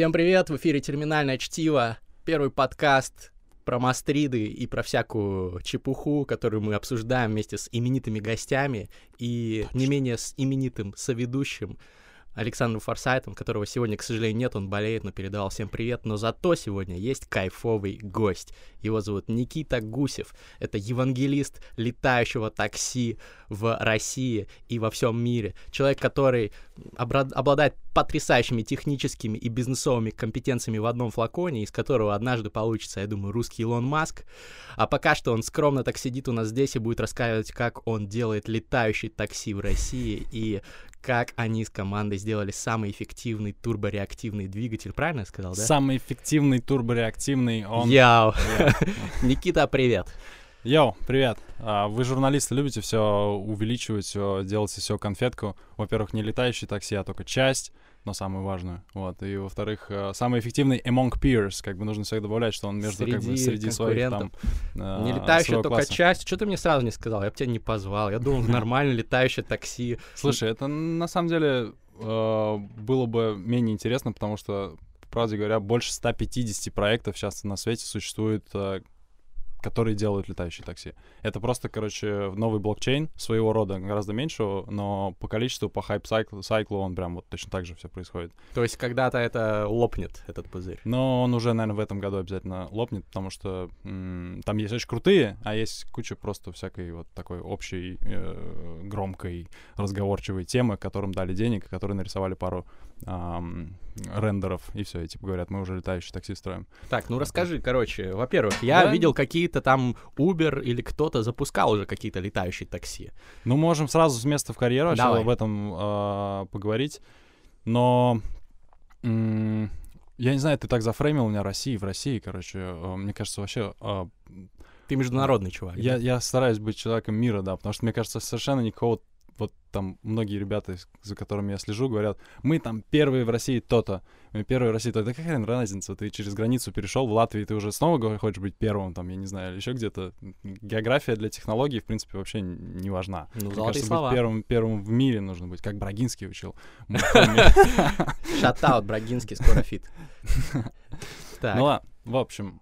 Всем привет, в эфире «Терминальное чтиво», первый подкаст про мастриды и про всякую чепуху, которую мы обсуждаем вместе с именитыми гостями и не менее с именитым соведущим Александром Форсайтом, которого сегодня, к сожалению, нет, он болеет, но передавал всем привет. Но зато сегодня есть кайфовый гость. Его зовут Никита Гусев. Это евангелист летающего такси в России и во всем мире. Человек, который обладает потрясающими техническими и бизнесовыми компетенциями в одном флаконе, из которого однажды получится, я думаю, русский Илон Маск. А пока что он скромно так сидит у нас здесь и будет рассказывать, как он делает летающий такси в России и как они с командой сделали самый эффективный турбореактивный двигатель, правильно я сказал, да? Самый эффективный турбореактивный он... Яу! Никита, привет! Йоу, привет. А, вы, журналисты, любите все увеличивать, все, делать все конфетку. Во-первых, не летающий такси, а только часть но самую важную. Вот. И, во-вторых, э, самый эффективный among peers. Как бы нужно всегда добавлять, что он между среди как бы среди своих там э, Не летающая только класса. часть. Что ты мне сразу не сказал? Я бы тебя не позвал. Я думал, нормально летающее такси. Слушай, это на самом деле э, было бы менее интересно, потому что, по правде говоря, больше 150 проектов сейчас на свете существует которые делают летающие такси. Это просто, короче, новый блокчейн своего рода, гораздо меньшего, но по количеству, по хайп-сайклу сайклу он прям вот точно так же все происходит. То есть когда-то это лопнет, этот пузырь? Но он уже, наверное, в этом году обязательно лопнет, потому что м- там есть очень крутые, а есть куча просто всякой вот такой общей, э- громкой, разговорчивой темы, которым дали денег, которые нарисовали пару эм, рендеров, и все, и типа говорят, мы уже летающий такси строим. Так, ну расскажи, короче, во-первых, я да? видел какие-то там Uber или кто-то запускал уже какие-то летающие такси. Ну, можем сразу с места в карьеру об этом э, поговорить, но... М- я не знаю, ты так зафреймил меня России, в России, короче, э, мне кажется, вообще... Э, ты международный чувак. Я, да? я стараюсь быть человеком мира, да, потому что, мне кажется, совершенно никакого вот там многие ребята, за которыми я слежу, говорят, мы там первые в России то-то, мы первые в России то-то. Да какая разница? Ты через границу перешел в Латвии, ты уже снова хочешь быть первым, там, я не знаю, или еще где-то. География для технологий, в принципе, вообще не важна. Ну, Мне кажется, слова. быть первым, первым в мире нужно быть, как Брагинский учил. Shoutout, Брагинский, скоро feat. Ну ладно, в общем,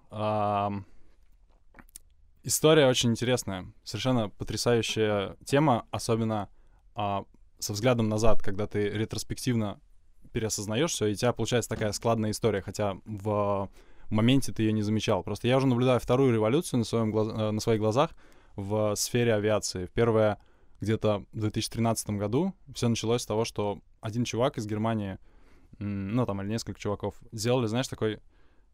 история очень интересная, совершенно потрясающая тема, особенно а, со взглядом назад, когда ты ретроспективно переосознаешь все, и у тебя получается такая складная история, хотя в моменте ты ее не замечал. Просто я уже наблюдаю вторую революцию на, своем глаз... Э, на своих глазах в сфере авиации. Первая где-то в 2013 году все началось с того, что один чувак из Германии, ну там или несколько чуваков, сделали, знаешь, такой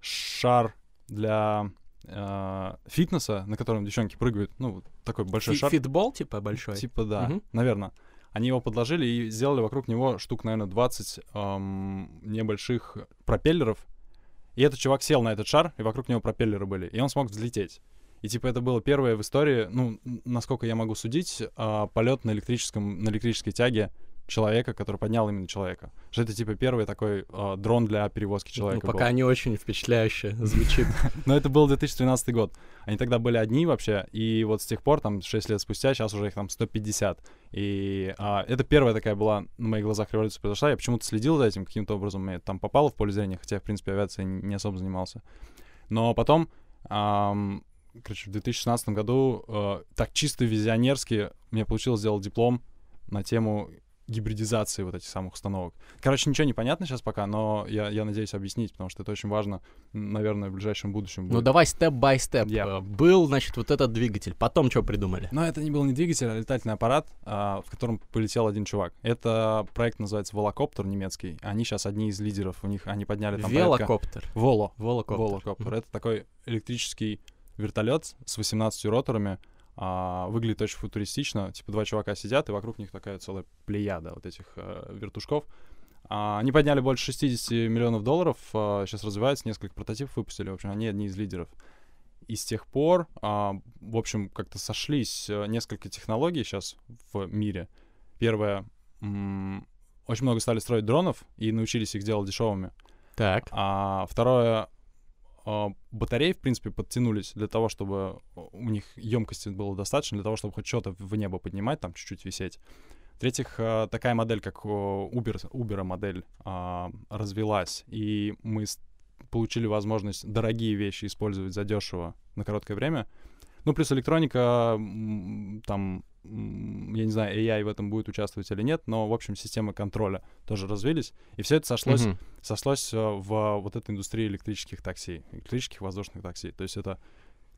шар для э, фитнеса, на котором девчонки прыгают, ну такой большой Фи- шар. Фитбол типа большой? Типа да, угу. наверное. Они его подложили и сделали вокруг него штук, наверное, 20 эм, небольших пропеллеров. И этот чувак сел на этот шар, и вокруг него пропеллеры были. И он смог взлететь. И типа это было первое в истории, ну, насколько я могу судить, э, полет на электрическом, на электрической тяге человека, который поднял именно человека. Что это типа первый такой э, дрон для перевозки ну, человека. Ну, пока был. не очень впечатляюще звучит. Но это был 2013 год. Они тогда были одни вообще, и вот с тех пор, там, 6 лет спустя, сейчас уже их там 150. И а, это первая такая была на моих глазах революция произошла. Я почему-то следил за этим каким-то образом. Мне там попало в поле зрения, хотя, в принципе, авиацией не особо занимался. Но потом, эм, короче, в 2016 году э, так чисто визионерски мне получилось сделать диплом на тему гибридизации вот этих самых установок. Короче, ничего не понятно сейчас пока, но я, я надеюсь объяснить, потому что это очень важно, наверное, в ближайшем будущем. Ну, будет. Ну давай степ-бай-степ. Yeah. Был, значит, вот этот двигатель, потом что придумали? Но это не был не двигатель, а летательный аппарат, а, в котором полетел один чувак. Это проект называется Волокоптер немецкий. Они сейчас одни из лидеров, у них они подняли там Велокоптер. Порядка... Воло. Волокоптер. Волокоптер. Mm-hmm. Это такой электрический вертолет с 18 роторами, а, выглядит очень футуристично. Типа два чувака сидят, и вокруг них такая целая плеяда вот этих а, вертушков. А, они подняли больше 60 миллионов долларов, а, сейчас развиваются, несколько прототипов выпустили. В общем, они одни из лидеров. И с тех пор, а, в общем, как-то сошлись а, несколько технологий сейчас в мире. Первое, очень много стали строить дронов и научились их делать дешевыми. Так. А второе, батареи, в принципе, подтянулись для того, чтобы у них емкости было достаточно, для того, чтобы хоть что-то в небо поднимать, там чуть-чуть висеть. В-третьих, э, такая модель, как Uber, Uber модель а, развелась, и мы получили возможность дорогие вещи использовать задешево на короткое время. Ну, плюс электроника, там, я не знаю, AI в этом будет участвовать или нет, но, в общем, системы контроля тоже развились. И все это сошлось, mm-hmm. сошлось э, в вот этой индустрии электрических такси, электрических воздушных такси. То есть это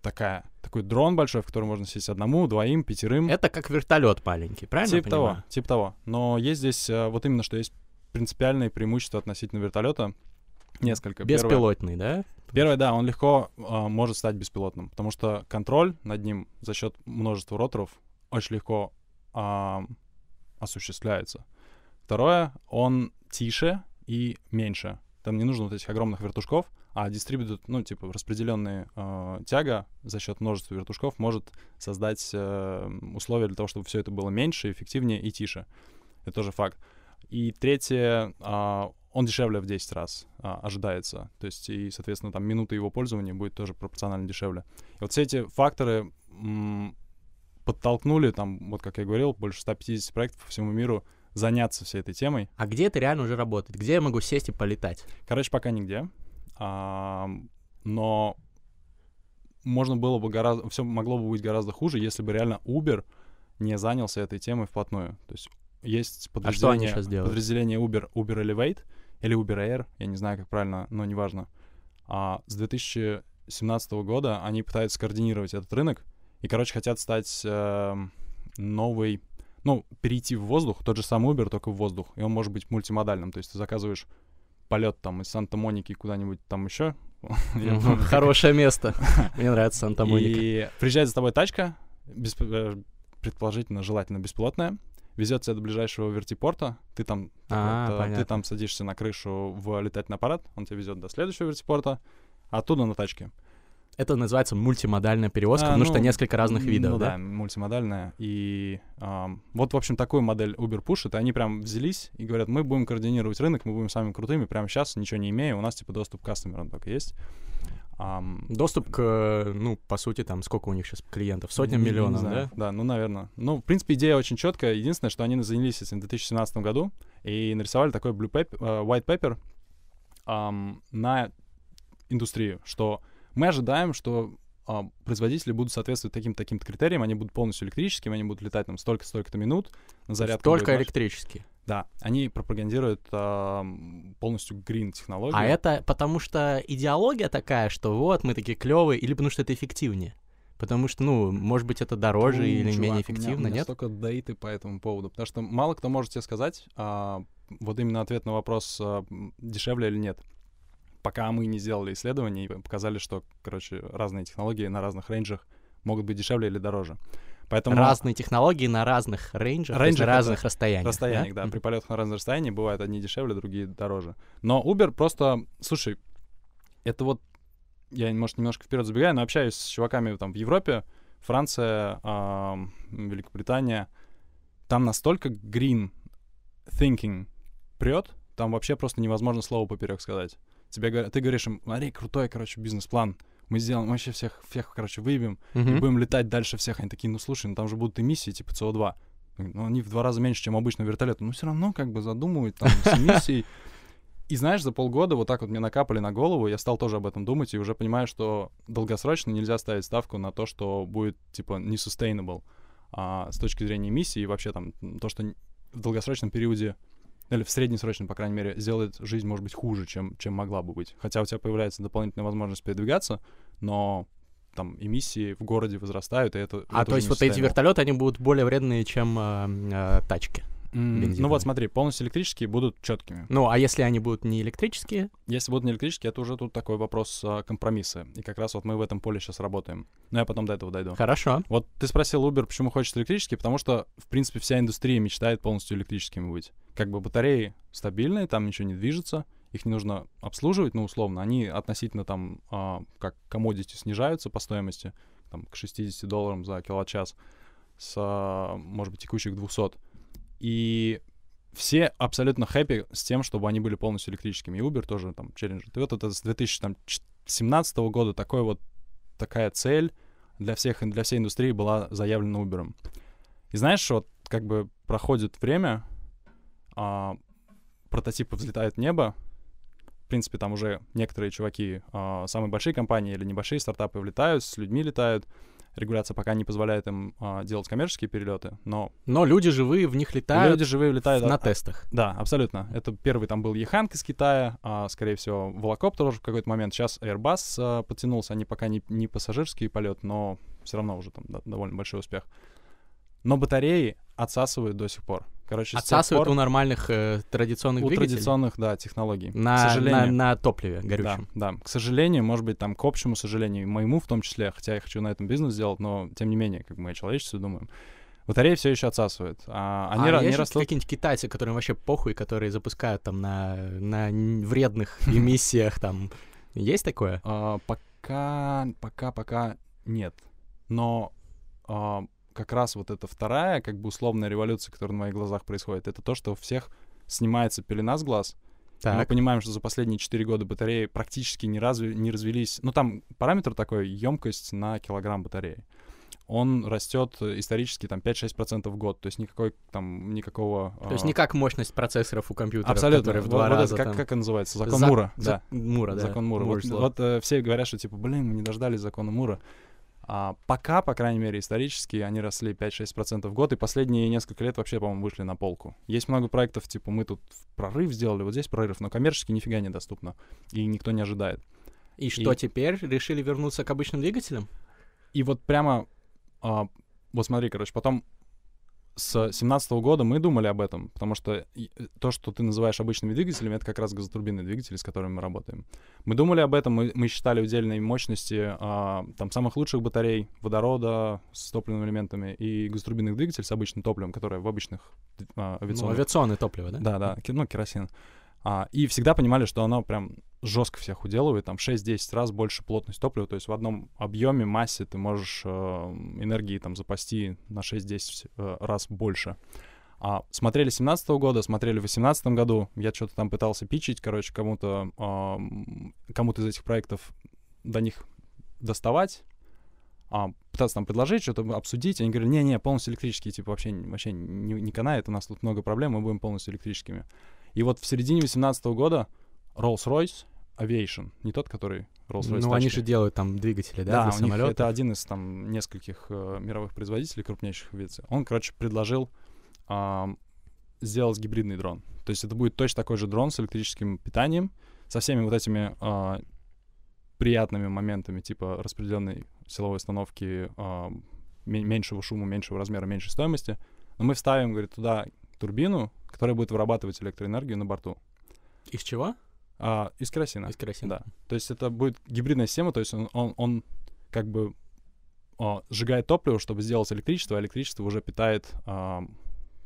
такая, такой дрон большой, в который можно сесть одному, двоим, пятерым. Это как вертолет маленький, правильно? Типа того, типа того. Но есть здесь э, вот именно, что есть принципиальные преимущества относительно вертолета. Несколько. Беспилотный, Первое, да? Первое, да, он легко э, может стать беспилотным, потому что контроль над ним за счет множества роторов очень легко э, осуществляется. Второе, он тише и меньше. Там не нужно вот этих огромных вертушков, а дистрибьютор, ну, типа, распределенная э, тяга за счет множества вертушков может создать э, условия для того, чтобы все это было меньше, эффективнее и тише. Это тоже факт. И третье, э, он дешевле в 10 раз э, ожидается. То есть, и, соответственно, там минута его пользования будет тоже пропорционально дешевле. И вот все эти факторы подтолкнули, там, вот как я говорил, больше 150 проектов по всему миру заняться всей этой темой. А где это реально уже работает? Где я могу сесть и полетать? Короче, пока нигде. А, но можно было бы гораздо, все могло бы быть гораздо хуже, если бы реально Uber не занялся этой темой вплотную. То есть есть подразделение, а подразделение Uber, Uber Elevate или Uber Air, я не знаю, как правильно, но неважно. А с 2017 года они пытаются координировать этот рынок и, короче, хотят стать э, новой, ну, перейти в воздух, тот же самый Uber, только в воздух, и он может быть мультимодальным, то есть ты заказываешь полет там из Санта-Моники куда-нибудь там еще. Хорошее место. Мне нравится Санта-Моника. И приезжает за тобой тачка, э, предположительно, желательно бесплотная, везет тебя до ближайшего вертипорта, ты там, а, ты там садишься на крышу в летательный аппарат, он тебя везет до следующего вертипорта, оттуда на тачке. Это называется мультимодальная перевозка, а, потому ну, что несколько разных видов, ну, да? да, мультимодальная. И э, вот, в общем, такую модель Uber пушит, и они прям взялись и говорят, мы будем координировать рынок, мы будем самыми крутыми, прямо сейчас, ничего не имея, у нас, типа, доступ к кастомерам только есть. Um, Доступ к, ну, по сути, там, сколько у них сейчас клиентов? Сотням миллионов, да? Да, ну, наверное. Ну, в принципе, идея очень четкая. Единственное, что они занялись этим в 2017 году и нарисовали такой blue paper, uh, white paper um, на индустрию, что мы ожидаем, что а, производители будут соответствовать таким-то таким критериям, они будут полностью электрическими, они будут летать там столько-столько минут на зарядку. Только электрические. Да, они пропагандируют а, полностью green технологию. А это потому что идеология такая, что вот мы такие клевые, или потому что это эффективнее? Потому что, ну, может быть, это дороже ну, или чувак, менее эффективно, у меня, у меня нет? столько дейты по этому поводу, потому что мало кто может тебе сказать, а, вот именно ответ на вопрос, а, дешевле или нет пока мы не сделали исследования и показали, что, короче, разные технологии на разных рейнджах могут быть дешевле или дороже. Поэтому... Разные технологии на разных рейнджах, рейнджах на разных расстояниях. Расстояниях, да. да. При полетах на разных расстояниях бывают одни дешевле, другие дороже. Но Uber просто... Слушай, это вот... Я, может, немножко вперед забегаю, но общаюсь с чуваками там в Европе, Франция, э, Великобритания. Там настолько green thinking прет, там вообще просто невозможно слово поперек сказать тебе говорят, ты говоришь им, смотри, крутой, короче, бизнес-план, мы сделаем, вообще всех, всех, короче, выебем, uh-huh. и будем летать дальше всех. Они такие, ну слушай, ну там же будут эмиссии типа СО2. Ну, они в два раза меньше, чем обычно вертолет. Но все равно как бы задумывают там с эмиссией. И знаешь, за полгода вот так вот мне накапали на голову, я стал тоже об этом думать и уже понимаю, что долгосрочно нельзя ставить ставку на то, что будет, типа, не sustainable а, с точки зрения эмиссии и вообще там то, что в долгосрочном периоде или в среднесрочном, по крайней мере, сделает жизнь, может быть, хуже, чем, чем могла бы быть. Хотя у тебя появляется дополнительная возможность передвигаться, но там эмиссии в городе возрастают, и это... А это то есть вот эти вертолеты, они будут более вредные, чем э, э, тачки? Mm, ну вот смотри, полностью электрические будут четкими. Ну, а если они будут не электрические? Если будут не электрические, это уже тут такой вопрос а, компромисса. И как раз вот мы в этом поле сейчас работаем. Но я потом до этого дойду. Хорошо. Вот ты спросил Uber, почему хочет электрические, потому что, в принципе, вся индустрия мечтает полностью электрическими быть. Как бы батареи стабильные, там ничего не движется, их не нужно обслуживать, ну, условно, они относительно там, а, как commodity снижаются по стоимости, там, к 60 долларам за киловатт-час с, а, может быть, текущих 200 и все абсолютно хэппи с тем, чтобы они были полностью электрическими. И Uber тоже там челленджер. И вот это с 2017 года такой вот такая цель для всех, для всей индустрии была заявлена Uber. И знаешь, вот как бы проходит время, а, прототипы взлетают в небо, в принципе, там уже некоторые чуваки, а, самые большие компании или небольшие стартапы влетают, с людьми летают, регуляция пока не позволяет им а, делать коммерческие перелеты, но... Но люди живые в них летают. Люди живые летают. На а, тестах. Да, абсолютно. Это первый там был Еханг из Китая, а, скорее всего, Волокоптер тоже в какой-то момент. Сейчас Airbus а, подтянулся, они пока не, не пассажирский полет, но все равно уже там да, довольно большой успех. Но батареи отсасывают до сих пор. Короче, отсасывают пор... у нормальных э, традиционных у двигателей? традиционных, да, технологий. На, к сожалению, на, на топливе горючем. Да, да. К сожалению, может быть, там, к общему сожалению, моему в том числе, хотя я хочу на этом бизнес сделать, но тем не менее, как мы о человечестве думаем, батареи все еще отсасывают. А, они, а они растут... какие-нибудь китайцы, которым вообще похуй, которые запускают там на, на вредных эмиссиях там? Есть такое? А, пока, пока, пока нет. Но а, как раз вот эта вторая, как бы условная революция, которая на моих глазах происходит, это то, что у всех снимается пелена с глаз. Так. Мы понимаем, что за последние 4 года батареи практически не, разви, не развелись. Ну, там параметр такой, емкость на килограмм батареи. Он растет исторически там 5-6% в год, то есть никакой там никакого. То есть не как мощность процессоров у компьютера, Абсолютно. в два вот раза. Это, там... как, как называется? Закон За... Мура. За... Да. Мура, да. Закон Мура. Вот, вот э, все говорят, что типа, блин, мы не дождались закона Мура. А пока, по крайней мере, исторически они росли 5-6% в год, и последние несколько лет вообще, по-моему, вышли на полку. Есть много проектов, типа мы тут прорыв сделали, вот здесь прорыв, но коммерчески нифига недоступно, и никто не ожидает. И что и... теперь? Решили вернуться к обычным двигателям? И вот прямо, а, вот смотри, короче, потом с семнадцатого года мы думали об этом, потому что то, что ты называешь обычными двигателями, это как раз газотурбинные двигатели, с которыми мы работаем. Мы думали об этом, мы, мы считали удельные мощности а, там самых лучших батарей, водорода с топливными элементами и газотурбинных двигателей с обычным топливом, которое в обычных а, авиационных... Ну, авиационное топливо, да? Да, да, ну, керосин. А, и всегда понимали, что оно прям жестко всех уделывает, там 6-10 раз больше плотность топлива, то есть в одном объеме, массе ты можешь э, энергии там запасти на 6-10 э, раз больше. А, смотрели 17 -го года, смотрели в 18 году, я что-то там пытался пичить, короче, кому-то э, кому-то из этих проектов до них доставать, а, пытаться там предложить, что-то обсудить, они говорят, не-не, полностью электрические, типа, вообще, вообще не, не канает, у нас тут много проблем, мы будем полностью электрическими. И вот в середине 18 года Rolls-Royce Aviation, не тот, который Rolls-Royce Ну, они же делают там двигатели, да, да для самолетов? Них это один из там нескольких э, мировых производителей, крупнейших в авиации. Он, короче, предложил э, сделать гибридный дрон. То есть это будет точно такой же дрон с электрическим питанием, со всеми вот этими э, приятными моментами, типа распределенной силовой установки, э, меньшего шума, меньшего размера, меньшей стоимости. Но мы вставим, говорит, туда турбину, которая будет вырабатывать электроэнергию на борту. Из чего? А, из керосина. Из керосина. Да. То есть это будет гибридная система, то есть он, он, он как бы о, сжигает топливо, чтобы сделать электричество, а электричество уже питает а,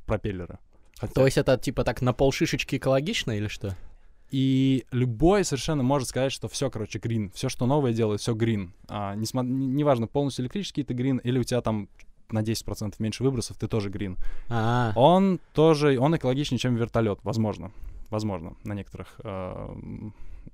пропеллеры. Хотя... То есть это типа так на полшишечки экологично или что? И любой совершенно может сказать, что все, короче, грин. Все, что новое делает, все грин. А, неважно, полностью электрический ты грин, или у тебя там на 10% меньше выбросов, ты тоже грин. А-а-а. Он тоже, он экологичнее, чем вертолет, возможно. Возможно, на некоторых, э,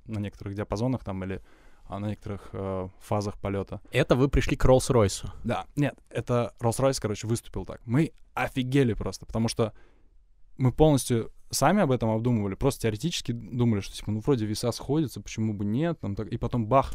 на некоторых диапазонах там или а на некоторых э, фазах полета. Это вы пришли к Роллс-Ройсу? Да, нет, это Роллс-Ройс, короче, выступил так. Мы офигели просто, потому что мы полностью сами об этом обдумывали, просто теоретически думали, что типа, ну вроде веса сходятся, почему бы нет, там, так, и потом бах,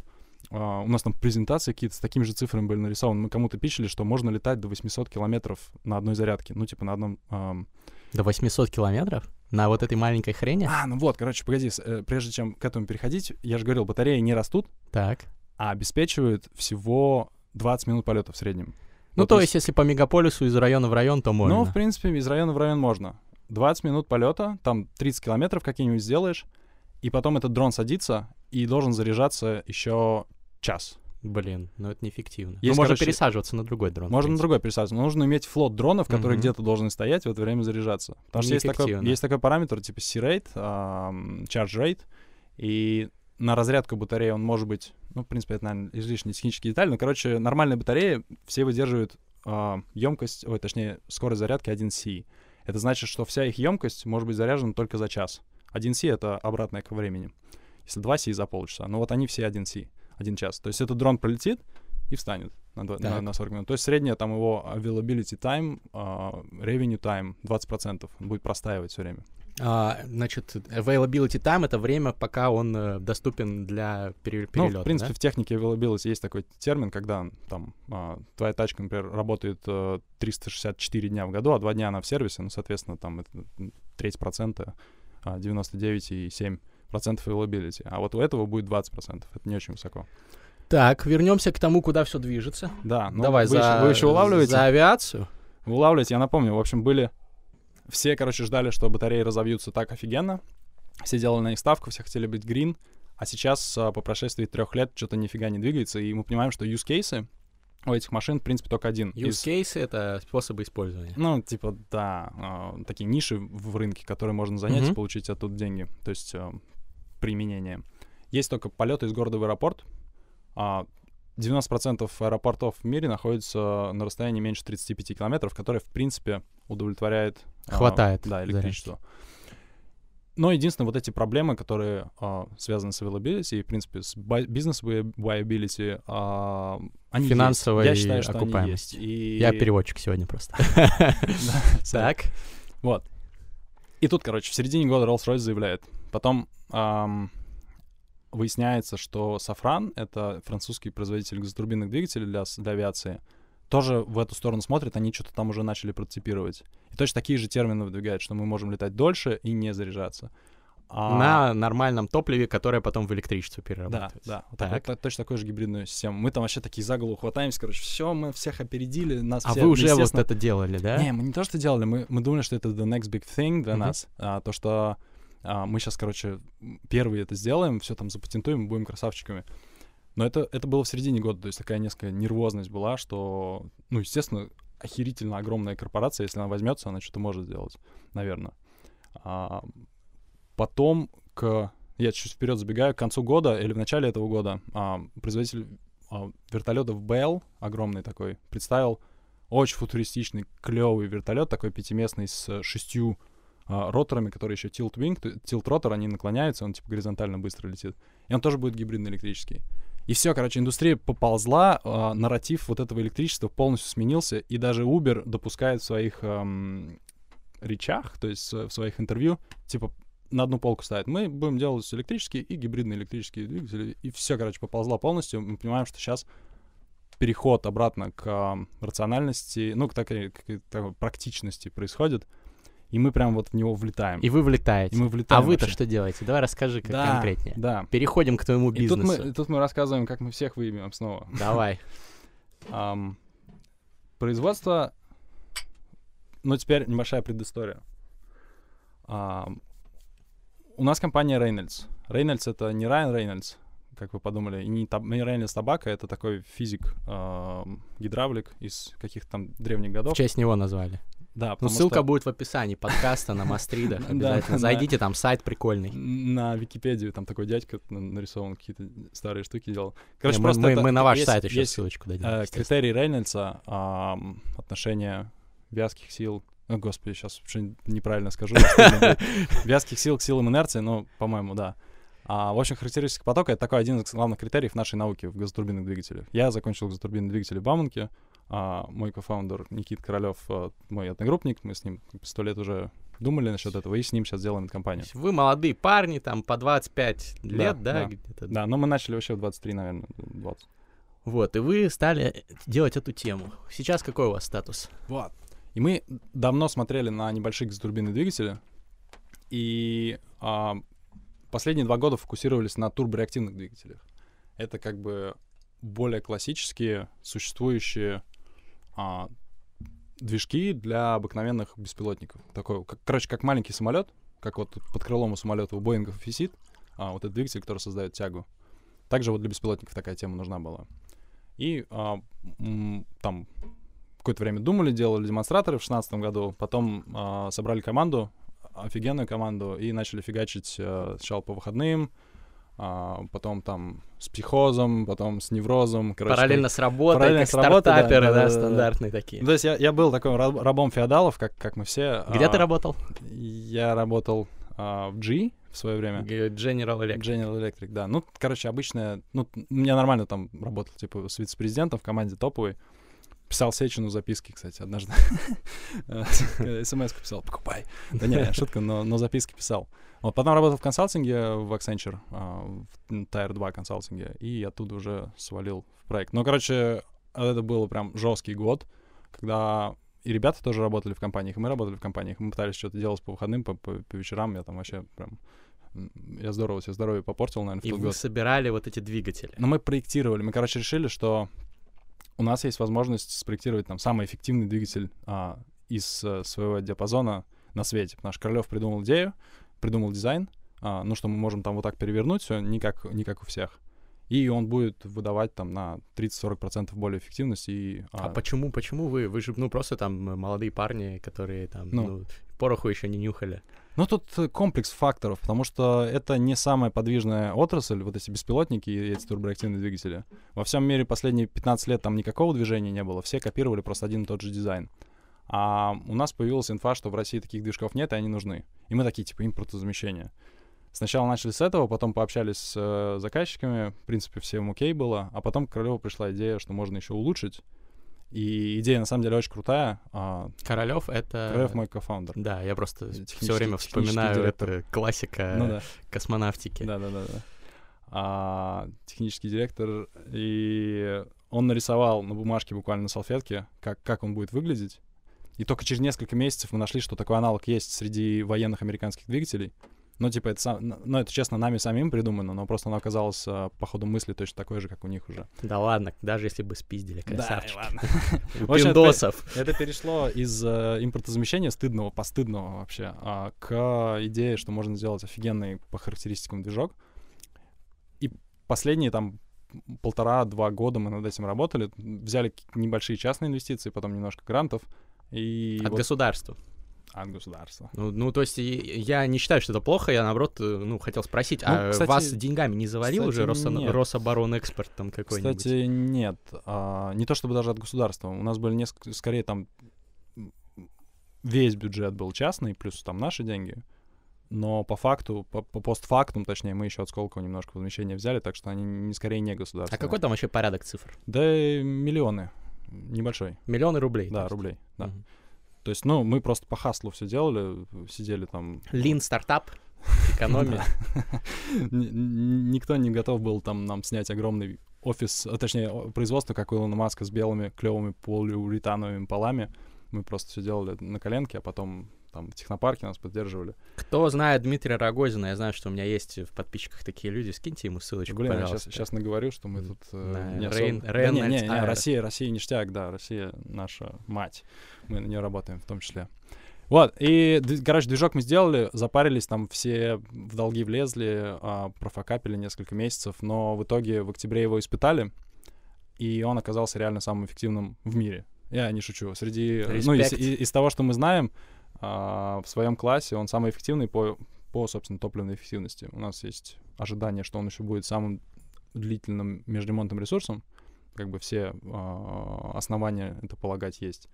Uh, у нас там презентации какие-то с такими же цифрами были нарисованы. Мы кому-то пишели, что можно летать до 800 километров на одной зарядке. Ну, типа на одном... Uh... До 800 километров? На вот этой маленькой хрени? А, ну вот, короче, погоди, э, прежде чем к этому переходить, я же говорил, батареи не растут. Так. А обеспечивают всего 20 минут полета в среднем. Ну, вот то есть, если по мегаполису из района в район, то можно. Ну, в принципе, из района в район можно. 20 минут полета, там 30 километров какие-нибудь сделаешь, и потом этот дрон садится и должен заряжаться еще час. Блин, ну это неэффективно. Есть, ну, можно короче, пересаживаться на другой дрон. Можно на другой пересаживаться, но нужно иметь флот дронов, которые mm-hmm. где-то должны стоять в это время заряжаться. Потому что есть такой, есть такой параметр типа C-rate, um, charge rate, и на разрядку батареи он может быть, ну, в принципе, это, наверное, излишне технические детали, но, короче, нормальные батареи все выдерживают uh, емкость, ой, точнее, скорость зарядки 1C. Это значит, что вся их емкость может быть заряжена только за час. 1C — это обратное к времени. Если 2 си за полчаса, ну вот они все 1 си, 1 час. То есть этот дрон пролетит и встанет на, 2, на, на 40 минут. То есть средняя там его availability time, uh, revenue time 20% будет простаивать все время. А, значит, availability time — это время, пока он э, доступен для перелета, Ну, в принципе, да? в технике availability есть такой термин, когда там а, твоя тачка, например, работает э, 364 дня в году, а два дня она в сервисе, ну, соответственно, там треть процента, а, 99,7 процентов availability, а вот у этого будет 20 процентов. Это не очень высоко. Так, вернемся к тому, куда все движется. Да, ну, давай вы, за, еще, вы еще улавливаете? За авиацию. Вы улавливаете, я напомню, в общем, были все, короче, ждали, что батареи разовьются так офигенно. Все делали на них ставку, все хотели быть green. А сейчас, а, по прошествии трех лет, что-то нифига не двигается. И мы понимаем, что use cases у этих машин, в принципе, только один. Use cases — это способы использования. Ну, типа, да, а, такие ниши в рынке, которые можно занять mm-hmm. и получить оттуда деньги. То есть а, применение. Есть только полеты из города в аэропорт. А 90% аэропортов в мире находятся на расстоянии меньше 35 километров, которое, в принципе, удовлетворяет... а, Хватает Да, зарядки. электричество. Но единственное, вот эти проблемы, которые а, связаны с availability и, в принципе, с бизнес viability, а, они Финансовой есть. Я считаю, что они окупаемости. есть. И... Я переводчик сегодня просто. Так. Вот. И тут, короче, в середине года Rolls-Royce заявляет. Потом ам, выясняется, что Safran — это французский производитель газотурбинных двигателей для, для авиации, тоже в эту сторону смотрят, они что-то там уже начали прототипировать. И точно такие же термины выдвигают, что мы можем летать дольше и не заряжаться. А, На нормальном топливе, которое потом в электричество Да, перерабатывается. да. Вот Так. такой- та- точно такой же гибридную систему. Мы там вообще такие за голову хватаемся, короче, все, мы всех опередили, нас А все, вы уже вот это делали, да? Не, мы не то, что делали, мы, мы думали, что это the next big thing для Мгм. нас. А, то, что а, мы сейчас, короче, первые это сделаем, все там запатентуем, будем красавчиками. Но это, это было в середине года, то есть такая несколько нервозность была, что, ну, естественно, охерительно огромная корпорация, если она возьмется, она что-то может сделать, наверное. А, потом к... Я чуть вперед забегаю, к концу года или в начале этого года а, производитель а, вертолетов Bell, огромный такой, представил очень футуристичный, клевый вертолет, такой пятиместный с э, шестью а, роторами, которые еще tilt wing, tilt ротор, они наклоняются, он типа горизонтально быстро летит. И он тоже будет гибридный электрический. И все, короче, индустрия поползла, а, нарратив вот этого электричества полностью сменился, и даже Uber допускает в своих эм, речах, то есть э, в своих интервью, типа на одну полку ставит. Мы будем делать электрические и гибридные электрические двигатели. И все, короче, поползла полностью. Мы понимаем, что сейчас переход обратно к ам, рациональности, ну, к такой, к такой практичности происходит. И мы прям вот в него влетаем. И вы влетаете. И мы А влетаем вы-то вообще. что делаете? Давай расскажи как Да, конкретнее. Да. Переходим к твоему И тут бизнесу. мы, и тут мы рассказываем, как мы всех выебем снова. Давай. Ам, производство... Ну, теперь небольшая предыстория. Ам, у нас компания Reynolds. Reynolds — это не Райан Рейнольдс, как вы подумали, и не, таб- не Reynolds табака, это такой физик, гидравлик из каких-то там древних В годов. честь него назвали. Да, Ну, ссылка что будет в описании подкаста на Мастридах. Да, Обязательно зайдите, там сайт прикольный. на Википедию там такой дядька на- нарисован, какие-то старые штуки делал. Короче, просто мы- на ваш сайт еще ссылочку дадим. Э, критерий Рейнольдса, отношение вязких сил... О, господи, сейчас что-нибудь неправильно скажу. Вязких сил к силам инерции, ну, по-моему, да. А, в общем, характеристика потока — это такой один из главных критериев нашей науки в газотурбинных двигателях. Я закончил газотурбинные двигатели в Бауманке, а мой кофаундер Никит Королев, мой одногруппник, мы с ним сто лет уже думали насчет этого, и с ним сейчас делаем эту компанию. Вы молодые парни, там по 25 лет, да? да. где-то? Да, но мы начали вообще в 23, наверное, 20. Вот, и вы стали делать эту тему. Сейчас какой у вас статус? Вот. И мы давно смотрели на небольшие газотурбинные двигатели, и а, последние два года фокусировались на турбореактивных двигателях. Это как бы более классические, существующие а, движки для обыкновенных беспилотников. Такой, как, короче, как маленький самолет, как вот под крылом у самолета у Боингов висит, а, вот этот двигатель, который создает тягу. Также вот для беспилотников такая тема нужна была. И а, там какое-то время думали, делали демонстраторы в 2016 году, потом а, собрали команду, офигенную команду, и начали фигачить а, сначала по выходным, а, потом там с психозом, потом с неврозом. Короче, Параллельно с работой, параллельно как с работой, да, стартаперы, да, да, да, да. стандартные такие. Ну, То есть я, я был такой раб- рабом феодалов, как, как мы все. Где А, ты работал? Я работал а, в G, в свое время. General Electric. General Electric, да. Ну, короче, обычная... Ну, меня нормально там работал, типа, с вице-президентом в команде топовый. Писал Сечину записки, кстати, однажды. СМС писал, покупай. Да не, шутка, но, но записки писал. Вот потом работал в консалтинге в Accenture, а, в Tier 2 консалтинге, и оттуда уже свалил в проект. Ну, короче, это был прям жесткий год, когда и ребята тоже работали в компаниях, и мы работали в компаниях, мы пытались что-то делать по выходным, по, по, по вечерам, я там вообще прям я здорово себе здоровье попортил, наверное, в И тот вы год. собирали вот эти двигатели. Но мы проектировали. Мы, короче, решили, что у нас есть возможность спроектировать там самый эффективный двигатель а, из а, своего диапазона на свете. Что Королев придумал идею, придумал дизайн, а, ну, что мы можем там вот так перевернуть все, не как, не как у всех. И он будет выдавать там на 30-40% более эффективности. И, а, а почему, почему вы? Вы же, ну, просто там молодые парни, которые там, Ну. ну, пороху еще не нюхали. Ну, тут э, комплекс факторов, потому что это не самая подвижная отрасль, вот эти беспилотники и эти турбореактивные двигатели. Во всем мире последние 15 лет там никакого движения не было, все копировали просто один и тот же дизайн. А у нас появилась инфа, что в России таких движков нет, и они нужны. И мы такие, типа, импортозамещение. Сначала начали с этого, потом пообщались с э, заказчиками, в принципе, всем окей было, а потом к Королеву пришла идея, что можно еще улучшить. И идея, на самом деле, очень крутая. А, Королев это... Королев мой кофаундер. Да, я просто все время вспоминаю это классика Ну да. космонавтики. Да, да, да, да. А, технический директор, и он нарисовал на бумажке, буквально на салфетке, как, как он будет выглядеть. И только через несколько месяцев мы нашли, что такой аналог есть среди военных американских двигателей. Ну, типа, это, сам, ну, это, честно, нами самим придумано, но просто оно оказалось а, по ходу мысли точно такое же, как у них уже. Да ладно, даже если бы спиздили, красавчики. ладно. У общем, это- пиндосов. Это перешло из э, импортозамещения стыдного, постыдного вообще, а, к идее, что можно сделать офигенный по характеристикам движок. И последние там полтора-два года мы над этим работали, взяли небольшие частные инвестиции, потом немножко грантов. И От вот- государства. От государства. Ну, ну, то есть я не считаю, что это плохо, я, наоборот, э, ну, хотел спросить, а кстати- вас деньгами не завалил уже кстати, Росо- нет. Рособоронэкспорт там какой-нибудь? Кстати, нет. а, не то чтобы даже от государства. У нас были несколько, скорее там весь бюджет был частный, плюс там наши деньги. Но по факту, по, по постфактум, точнее, мы еще от Сколково немножко возмещения взяли, так что они не скорее не а государственные. какой там вообще порядок цифр? Да миллионы. Небольшой. Миллионы рублей? Да, рублей. Да. Мгм. То есть, ну, мы просто по хаслу все делали, сидели там. Лин стартап, экономия. Никто не готов был там нам снять огромный офис, а, точнее, производство, как у Илона Маска, с белыми клевыми полиуретановыми полами. Мы просто все делали на коленке, а потом там в технопарке нас поддерживали. Кто знает Дмитрия Рогозина, я знаю, что у меня есть в подписчиках такие люди, скиньте ему ссылочку, Блин, я пожалуйста. сейчас, наговорю, что мы тут э, Да, не Рейн- особо- Да Рейнольдс не, не, не. Россия, Россия ништяк, да, Россия наша мать. Мы на нее работаем в том числе. Вот, и, короче, движок мы сделали, запарились, там все в долги влезли, а, профокапили несколько месяцев, но в итоге в октябре его испытали, и он оказался реально самым эффективным в мире. Я не шучу. Среди, ну, из, Респект. и- из того, что мы знаем, а, в своем классе он самый эффективный по, по, собственно, топливной эффективности. У нас есть ожидание, что он еще будет самым длительным межремонтным ресурсом. Как бы все а, основания это полагать есть.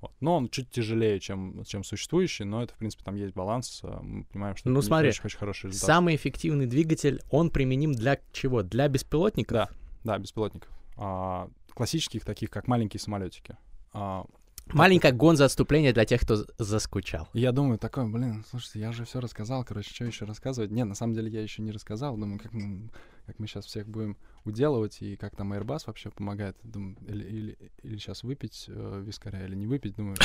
Вот. Но он чуть тяжелее, чем, чем существующий, но это, в принципе, там есть баланс. а, Мы понимаем, что Ну, это смотри, очень, очень хороший результат. Самый эффективный двигатель, он применим для чего? Для беспилотников? Да. Да, беспилотников. А, классических, таких как маленькие самолетики. А, Маленькое гонза отступление для тех, кто заскучал. Я думаю, такой, блин, слушайте, я же все рассказал, короче, что еще рассказывать? Нет, на самом деле я еще не рассказал. Думаю, как мы, как мы сейчас всех будем уделывать, и как там Airbus вообще помогает. Думаю, или, или, или сейчас выпить э, вискаря, или не выпить. Думаю,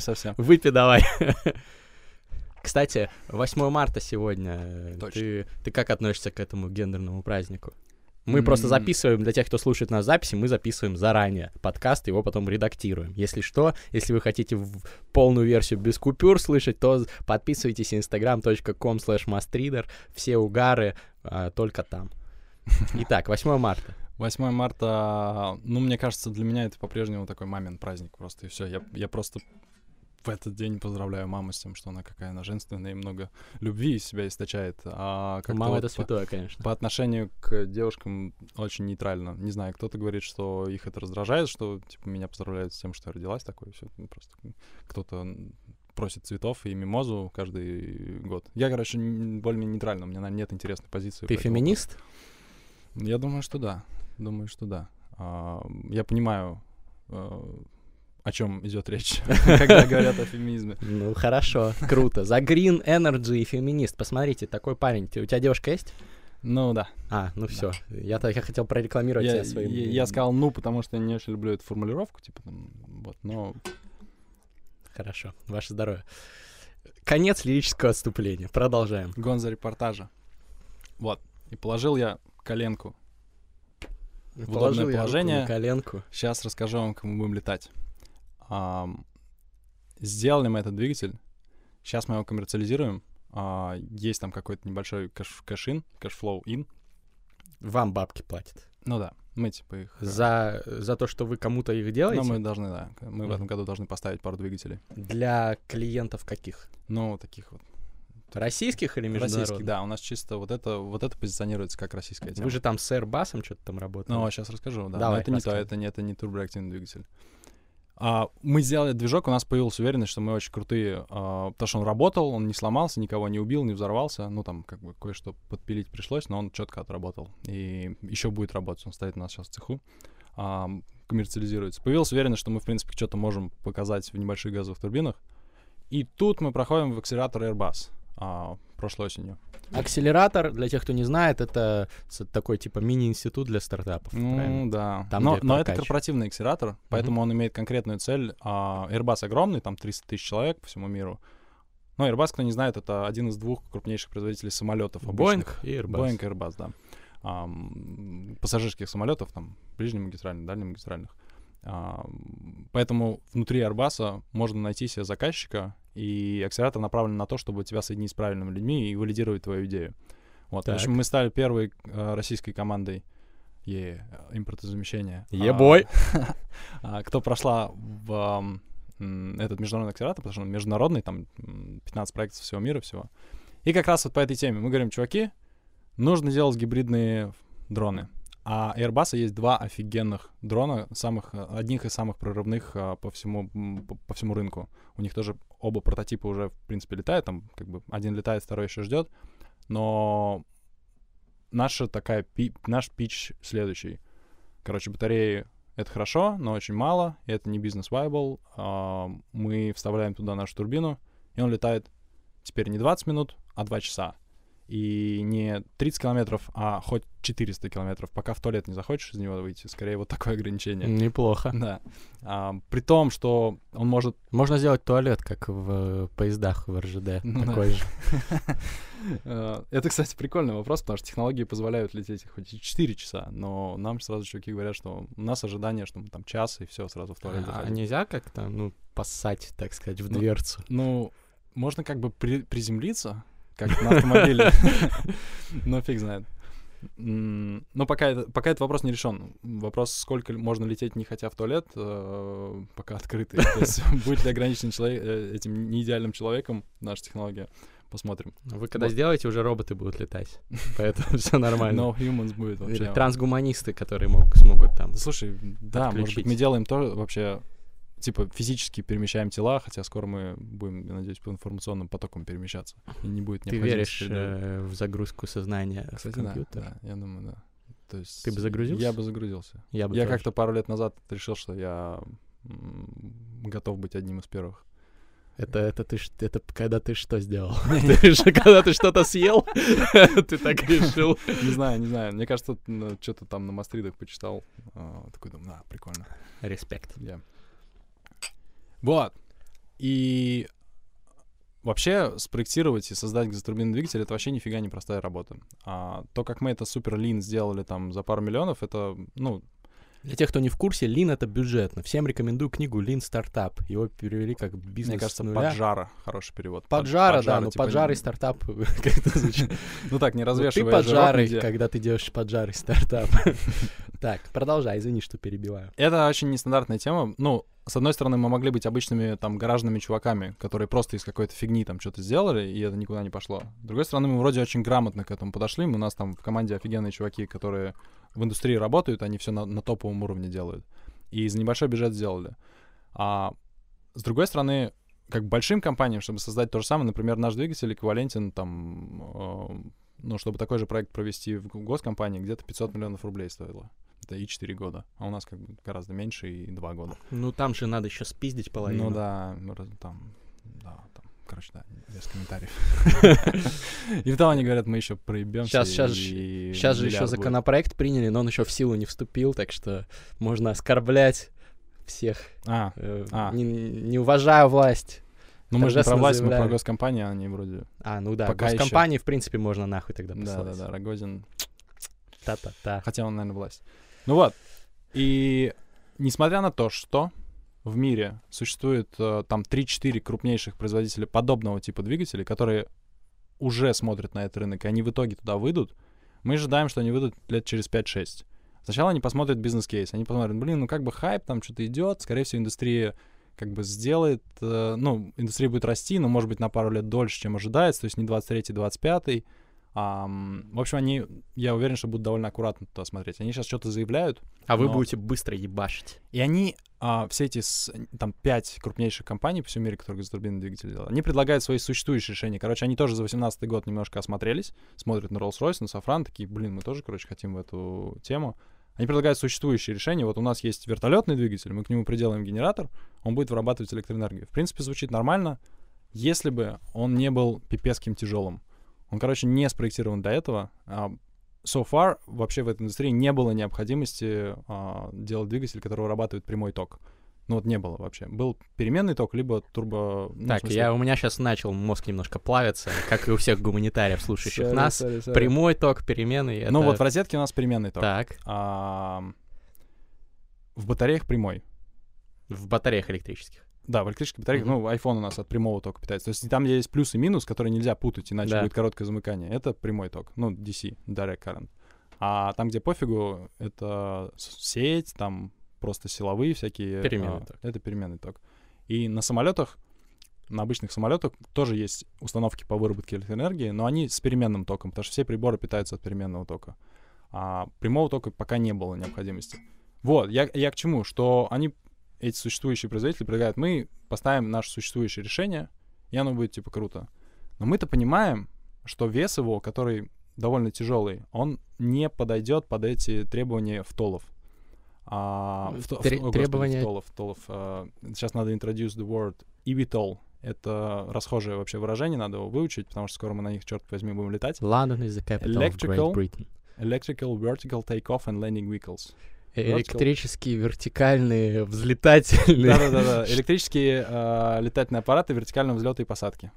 совсем. Выпей давай. Кстати, 8 марта сегодня. Точно. Ты, ты как относишься к этому гендерному празднику? Мы просто М. записываем, для тех, кто слушает нас записи, мы записываем заранее подкаст, его потом редактируем. Если что, если вы хотите в полную версию без купюр слышать, то подписывайтесь instagram.com slash mastreader. Все угары а, только там. Итак, 8 марта. 8 марта, ну, мне кажется, для меня это по-прежнему такой мамин праздник просто, и все. Я, я просто в этот день поздравляю маму с тем, что она какая она женственная и много любви из себя источает. А как-то Мама вот это по- святое, конечно. По отношению к девушкам очень нейтрально. Не знаю, кто-то говорит, что их это раздражает, что типа меня поздравляют с тем, что я родилась такой, все просто кто-то просит цветов и мимозу каждый год. Я, короче, более-менее нейтрально, у меня нет интересной позиции. Ты по феминист? Я думаю, что да. Думаю, что да. А, я понимаю, а, о чем идет речь, когда говорят о феминизме. Ну, хорошо, круто. За Green Energy и феминист. Посмотрите, такой парень. У тебя девушка есть? Ну да. А, ну все. Я, я хотел прорекламировать Я, тебя своим... я- я сказал ну, потому что я не очень люблю эту формулировку, типа там, вот, но Хорошо, ваше здоровье. Конец лирического отступления. Продолжаем. гонза репортажа. Вот. И положил я коленку. удобное Положил я руку положение. на коленку. Сейчас расскажу вам, как мы будем летать. Сделали мы этот двигатель. Сейчас мы его коммерциализируем. А, есть там какой-то небольшой кэш, кэшин, ин. Вам бабки платят. Ну да, мы типа их... За, за то, что вы кому-то их делаете? Ну, мы должны, да. Мы в Мгм. этом году должны поставить пару двигателей. Для клиентов каких? Ну, таких вот. Российских или международных? Российских, да. У нас чисто вот это, вот это позиционируется как российская тема. Вы же там с Airbus что-то там работали. Ну, сейчас расскажу, да. Но Давай, это не то, это не, это не турбореактивный двигатель. А, мы сделали движок, у нас появилась уверенность, что мы очень крутые, а, потому что он работал, он не сломался, никого не убил, не взорвался. Ну, там, как бы, кое-что подпилить пришлось, но он четко отработал. И еще будет работать, он стоит у нас сейчас в цеху, а, коммерциализируется. Появилась уверенность, что мы, в принципе, что-то можем показать в небольших газовых турбинах. И тут мы проходим в акселератор Airbus прошлой осенью. Акселератор, для тех, кто не знает, это такой типа мини-институт для стартапов. правильно? Ну, да. Там, но но это корпоративный акселератор, поэтому он имеет конкретную цель. А, Airbus огромный, там 300 тысяч человек по всему миру. Но Airbus, кто не знает, это один из двух крупнейших производителей самолетов обычных. и Airbus. Boeing и Airbus, да. Пассажирских самолетов, там, ближнемагистральных, дальнемагистральных. Ам, поэтому внутри Airbus можно найти себе заказчика, и акселератор направлен на то, чтобы тебя соединить с правильными людьми и валидировать твою идею. Вот, в Так. общем, мы стали первой э, российской командой е, импортозамещения. Е-бой. А, а, кто прошла в этот международный акселератор, потому что он международный, там м, 15 проектов всего мира всего. И как раз вот по этой теме мы говорим, чуваки, нужно делать гибридные дроны. А Airbus есть два офигенных дрона, самых, одних из самых прорывных а, по всему, по, всему рынку. У них тоже оба прототипа уже, в принципе, летают, там как бы один летает, второй еще ждет. Но наша такая, пи- наш пич следующий. Короче, батареи — это хорошо, но очень мало, и это не бизнес-вайбл. Мы вставляем туда нашу турбину, и он летает теперь не 20 минут, а 2 часа. И не 30 километров, а хоть 400 километров, пока в туалет не захочешь из него выйти. Скорее, вот такое ограничение. Неплохо. Да. А, при том, что он может... Можно сделать туалет, как в э, поездах в РЖД. Ну да. Такой же. Э, Это, кстати, прикольный вопрос, потому что технологии позволяют лететь хоть и 4 часа, но нам сразу чуваки говорят, что у нас ожидание, что мы там час, и все, сразу в туалет А нельзя как-то, ну, поссать, так сказать, в Ну, дверцу? Ну, можно как бы при- приземлиться, как на автомобиле, но фиг знает. Но пока, это, пока этот вопрос не решен. Вопрос, сколько можно лететь, не хотя в туалет, э, пока открытый. То есть будет ли ограничен человек, э, этим неидеальным человеком наша технология, посмотрим. Вы когда Вот. сделаете, уже роботы будут летать. Поэтому все нормально. No humans будет Или вообще. трансгуманисты, которые могут, смогут там. Слушай, да, может быть, мы делаем то вообще, типа, физически перемещаем тела, хотя скоро мы будем, я надеюсь, по информационным потокам перемещаться. И не будет Ты необходимости веришь переделывать. э, в загрузку сознания Кстати, в да, компьютер? да, я думаю, да. То есть Ты бы загрузился? Я бы загрузился. Я бы я тоже. как-то пару лет назад решил, что я готов быть одним из первых. Это, это ты, это когда ты что сделал? Ты же когда ты что-то съел, ты так решил. Не знаю, не знаю. Мне кажется, что-то там на мастридах почитал. а, Такой думаю, да, прикольно. Респект. Я. Вот. И вообще спроектировать и создать газотурбинный двигатель — это вообще нифига не простая работа. А то, как мы это супер лин сделали там за пару миллионов, это, ну, Для тех, кто не в курсе, Lean — это бюджетно. Всем рекомендую книгу Lean Стартап. Его перевели как бизнес мне кажется, нуля. поджара хороший перевод. Под- Поджара, да, но типа, поджарый не- стартап как-то звучит. Ну так, не Ну, Ты развешивая поджарый, когда ты делаешь поджарый стартап. Так, продолжай, извини, что перебиваю. Это очень нестандартная тема. Ну, с одной стороны, мы могли быть обычными там гаражными чуваками, которые просто из какой-то фигни там что-то сделали, и это никуда не пошло. С другой стороны, мы вроде очень грамотно к этому подошли. У нас там в команде офигенные чуваки, которые в индустрии работают, они все на, на топовом уровне делают. И за небольшой бюджет сделали. А с другой стороны, как большим компаниям, чтобы создать то же самое, например, наш двигатель эквивалентен там, э, ну, чтобы такой же проект провести в госкомпании, где-то 500 миллионов рублей стоило. Это и 4 года. А у нас как бы гораздо меньше и 2 года. Ну, там же надо еще спиздить половину. Ну да, там, да, там, короче, да, без комментариев. И потом они говорят, мы еще проебемся. И Сейчас же еще законопроект приняли, но он еще в силу не вступил, так что можно оскорблять всех. А, э, А. Не, не уважая власть. ну мы же про власть, мы про заявляю. госкомпании, они вроде... А, ну да, Пока госкомпании, в принципе, можно нахуй тогда Да, послать. да, да, Рогозин Та-та-та. Хотя он, наверное, власть. Ну вот. И несмотря на то, что в мире существует э, там 3-4 крупнейших производителя подобного типа двигателей, которые уже смотрят на этот рынок, и они в итоге туда выйдут, мы ожидаем, что они выйдут лет через 5-6. Сначала они посмотрят бизнес-кейс, они посмотрят, блин, ну как бы хайп, там что-то идет, скорее всего, индустрия как бы сделает, э, ну, индустрия будет расти, но, может быть, на пару лет дольше, чем ожидается, то есть не 23-й, 25-й. Ам, в общем, они, я уверен, что будут довольно аккуратно туда смотреть. Они сейчас что-то заявляют, А вы Но- будете быстро ебашить. и они, а, все эти, там, пять крупнейших компаний по всему мире, которые газотурбинные двигатели делают, они предлагают свои существующие решения. Короче, они тоже за 18 год немножко осмотрелись, смотрят на Rolls-Royce, на Safran, такие, блин, мы тоже, короче, хотим в эту тему. Они предлагают существующие решения. Вот у нас есть вертолетный двигатель, мы к нему приделаем генератор, он будет вырабатывать электроэнергию. В принципе, звучит нормально, если бы он не был пипецким тяжелым. Он, короче, не спроектирован до этого. А, So far вообще в этой индустрии не было необходимости а, делать двигатель, который вырабатывает прямой ток. Ну вот не было вообще. Был переменный ток, либо турбо... ну, так, смысле- я, у меня сейчас начал мозг немножко плавиться, как и у всех гуманитариев, слушающих Sorry, нас. sorry, sorry. Прямой ток, переменный. Ну это- вот в розетке у нас переменный ток. Так, А, в батареях прямой. в батареях электрических. Да, в электрических батареях, Мгм. ну, iPhone у нас от прямого тока питается. То есть там, где есть плюс и минус, которые нельзя путать, иначе Да. будет короткое замыкание, это прямой ток. Ну, DC, Direct Current. А там, где пофигу, это сеть, там просто силовые всякие. Переменный а, ток. Это переменный ток. И на самолетах, на обычных самолетах тоже есть установки по выработке электроэнергии, но они с переменным током, потому что все приборы питаются от переменного тока. А прямого тока пока не было необходимости. Вот, я, я к чему? Что они, эти существующие производители, предлагают, мы поставим наше существующее решение, и оно будет типа круто. Но мы-то понимаем, что вес его, который довольно тяжелый, он не подойдет под эти требования втолов. А, вто- Тре- о, господи, требования- втолов, втолов. А, сейчас надо introduce the word eVTOL. Это расхожее вообще выражение, надо его выучить, потому что скоро мы на них, черт возьми, будем летать. London is the capital of Electrical Great Britain. Electrical Vertical Takeoff and Landing Vehicles. Электрические, вертикальные, взлетательные. Да-да-да, электрические э, летательные аппараты вертикального взлета и посадки.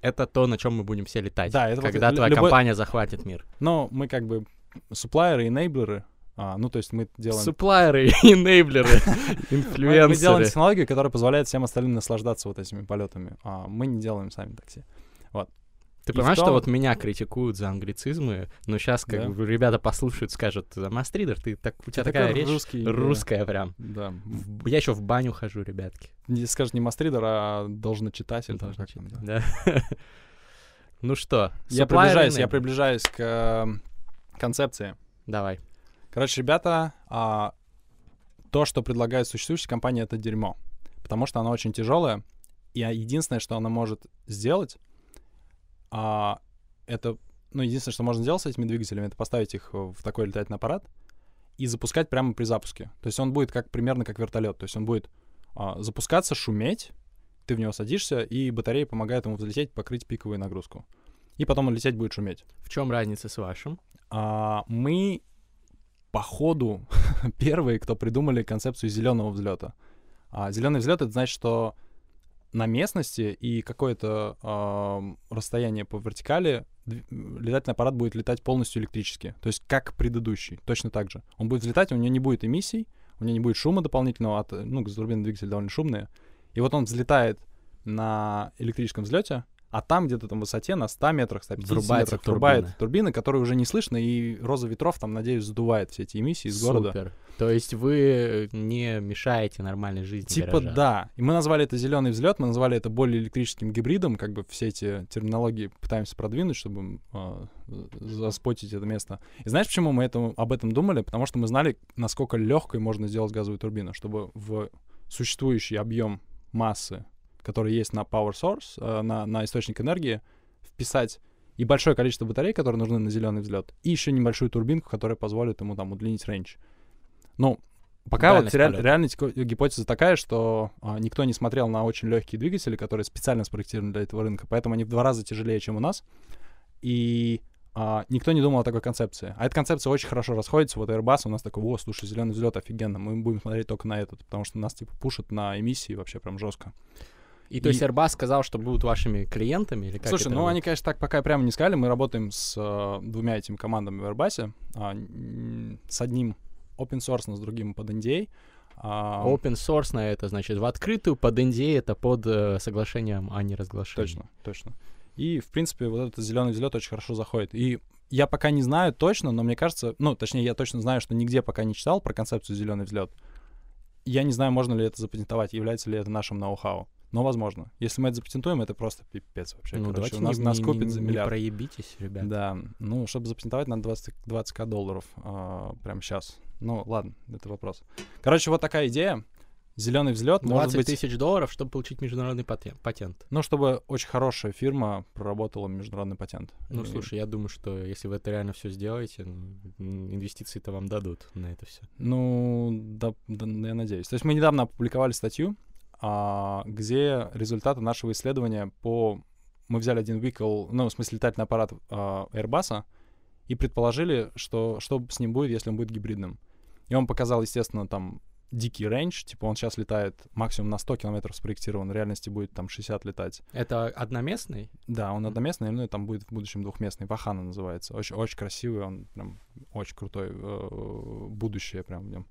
Это то, на чем мы будем все летать. Да, это вот когда лю- твоя любой- компания захватит мир. Но мы как бы суплайеры, энейблеры, а, ну то есть мы делаем... Суплайеры, инейблеры, Мы, мы делаем инфлюенсеры. технологию, которая позволяет всем остальным наслаждаться вот этими полетами. А мы не делаем сами такси. Ты понимаешь, что вот меня критикуют за англицизмы, но сейчас как бы ребята послушают, скажут, Мастридер, ты так, у тебя такая речь русская прям. Да. Я еще в баню хожу, ребятки. Не скажешь не мастридер, а должночитатель. читать, да. Ну что, Я приближаюсь, я приближаюсь к э, концепции. Давай. Короче, ребята, а, то, что предлагает существующая компания, это дерьмо. Потому что она очень тяжелая. И единственное, что она может сделать, а, это, ну, единственное, что можно сделать с этими двигателями, это поставить их в такой летательный аппарат и запускать прямо при запуске. То есть он будет как примерно как вертолет. То есть он будет а, запускаться, шуметь, ты в него садишься, и батарея помогает ему взлететь, покрыть пиковую нагрузку. И потом он лететь будет шуметь. В чем разница с вашим? А, мы по ходу первые, кто придумали концепцию зеленого взлета. А, зеленый взлет это значит, что на местности и какое-то ам, расстояние по вертикали летательный аппарат будет летать полностью электрически. То есть как предыдущий, точно так же. Он будет взлетать, у него не будет эмиссий, у него не будет шума дополнительного, от, ну, газотурбинные двигатели довольно шумные. И вот он взлетает на электрическом взлете, а там где-то там в высоте на 100 метрах, 150 Врубается метрах врубает турбина. турбины, которые уже не слышно, и роза ветров там, надеюсь, задувает все эти эмиссии из города. Супер. То есть вы не мешаете нормальной жизни Типа гаража. да. И мы назвали это зеленый взлет, мы назвали это более электрическим гибридом, как бы все эти терминологии пытаемся продвинуть, чтобы а, заспотить это место. И знаешь, почему мы это, об этом думали? Потому что мы знали, насколько легкой можно сделать газовую турбину, чтобы в существующий объем массы, который есть на power source, э, на, на источник энергии, вписать и большое количество батарей, которые нужны на зеленый взлет, и еще небольшую турбинку, которая позволит ему там удлинить рейндж. Ну, пока Дальность вот реаль, ко- гипотеза такая, что а, никто не смотрел на очень легкие двигатели, которые специально спроектированы для этого рынка, поэтому они в два раза тяжелее, чем у нас. И а, никто не думал о такой концепции. А эта концепция очень хорошо расходится. Вот Airbus у нас такой, о, слушай, зеленый взлет офигенно, мы будем смотреть только на этот, потому что нас типа пушат на эмиссии вообще прям жестко. И то есть И- Airbus сказал, что будут вашими клиентами или как Слушай, ну работает? они, конечно, так пока прямо не сказали. Мы работаем с э, двумя этими командами в Airbus. а, м, с одним open source, с другим под NDA. А, Open source на это, значит, в открытую, под NDA это под э, соглашением о неразглашении. Точно, точно. И, в принципе, вот этот зеленый взлет очень хорошо заходит. И я пока не знаю точно, но мне кажется, ну, точнее, я точно знаю, что нигде пока не читал про концепцию зеленый взлет. Я не знаю, можно ли это запатентовать, является ли это нашим ноу-хау. Но возможно. Если мы это запатентуем, это просто пипец вообще. Ну, Короче, у нас, не, нас не- купит не- за не миллиард. проебитесь, ребят. Да, ну, чтобы запатентовать, надо 20, 20к долларов а, прямо сейчас. Ну, ладно, это вопрос. Короче, вот такая идея. Зеленый взлет может 20 быть... тысяч долларов, чтобы получить международный патен- патент. Ну, чтобы очень хорошая фирма проработала международный патент. Ну, И- слушай, я думаю, что если вы это реально все сделаете, ну, инвестиции-то вам дадут на это все. Ну, да, да, я надеюсь. То есть мы недавно опубликовали статью, где результаты нашего исследования по... Мы взяли один vehicle, ну, в смысле, летательный аппарат а, Airbus, и предположили, что, что с ним будет, если он будет гибридным. И он показал, естественно, там дикий рейндж, типа он сейчас летает максимум на 100 километров спроектирован, в реальности будет там 60 летать. Это одноместный? Да, он одноместный, ну и там будет в будущем двухместный. Вахана называется. Очень, очень красивый, он прям очень крутой. э, Будущее прям в нем.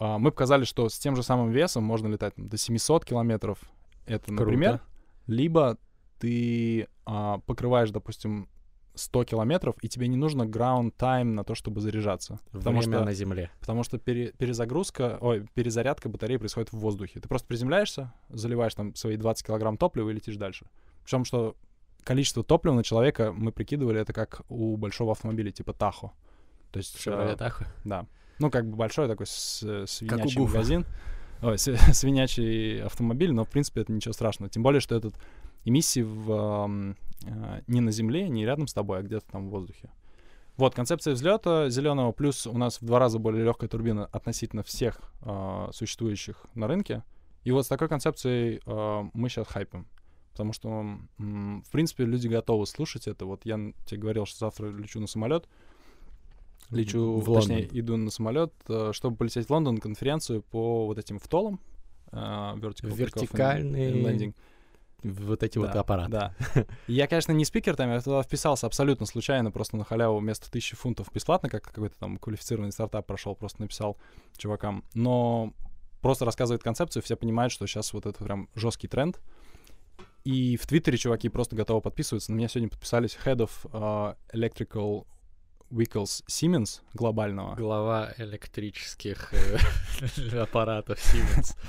А, Мы показали, что с тем же самым весом можно летать там, до 700 километров. Это, Круто. например, либо ты а, покрываешь, допустим, 100 километров, и тебе не нужно ground time на то, чтобы заряжаться. Потому Время что на земле. Потому что пере- перезагрузка, ой, перезарядка батареи происходит в воздухе. Ты просто приземляешься, заливаешь там свои 20 килограмм топлива и летишь дальше. Причем, что количество топлива на человека, мы прикидывали, это как у большого автомобиля, типа Тахо. То есть, Chevrolet э, Tahoe. да. Ну, как бы большой такой э, свинячий магазин. Ой, свинячий автомобиль, но, в принципе, это ничего страшного. Тем более, что этот эмиссии в, э, не на земле, не рядом с тобой, а где-то там в воздухе. Вот, концепция взлета зеленого, плюс у нас в два раза более легкая турбина относительно всех э, существующих на рынке. И вот с такой концепцией э, мы сейчас хайпим. Потому что, м, в принципе, люди готовы слушать это. Вот я тебе говорил, что завтра лечу на самолет. Лечу, В точнее, Лондон. иду на самолет, э, чтобы полететь в Лондон конференцию по вот этим втолам. э, Вертикальные landing. Вот эти вот Да, аппараты. Да. Я, конечно, не спикер там, я туда вписался абсолютно случайно, просто на халяву вместо тысячи фунтов бесплатно, как какой-то там квалифицированный стартап прошел, просто написал чувакам. Но просто рассказывает концепцию, все понимают, что сейчас вот это прям жесткий тренд. И в Твиттере чуваки просто готовы подписываться. На меня сегодня подписались Head of uh, Electrical Vehicles Siemens глобального. Глава электрических э, аппаратов Siemens.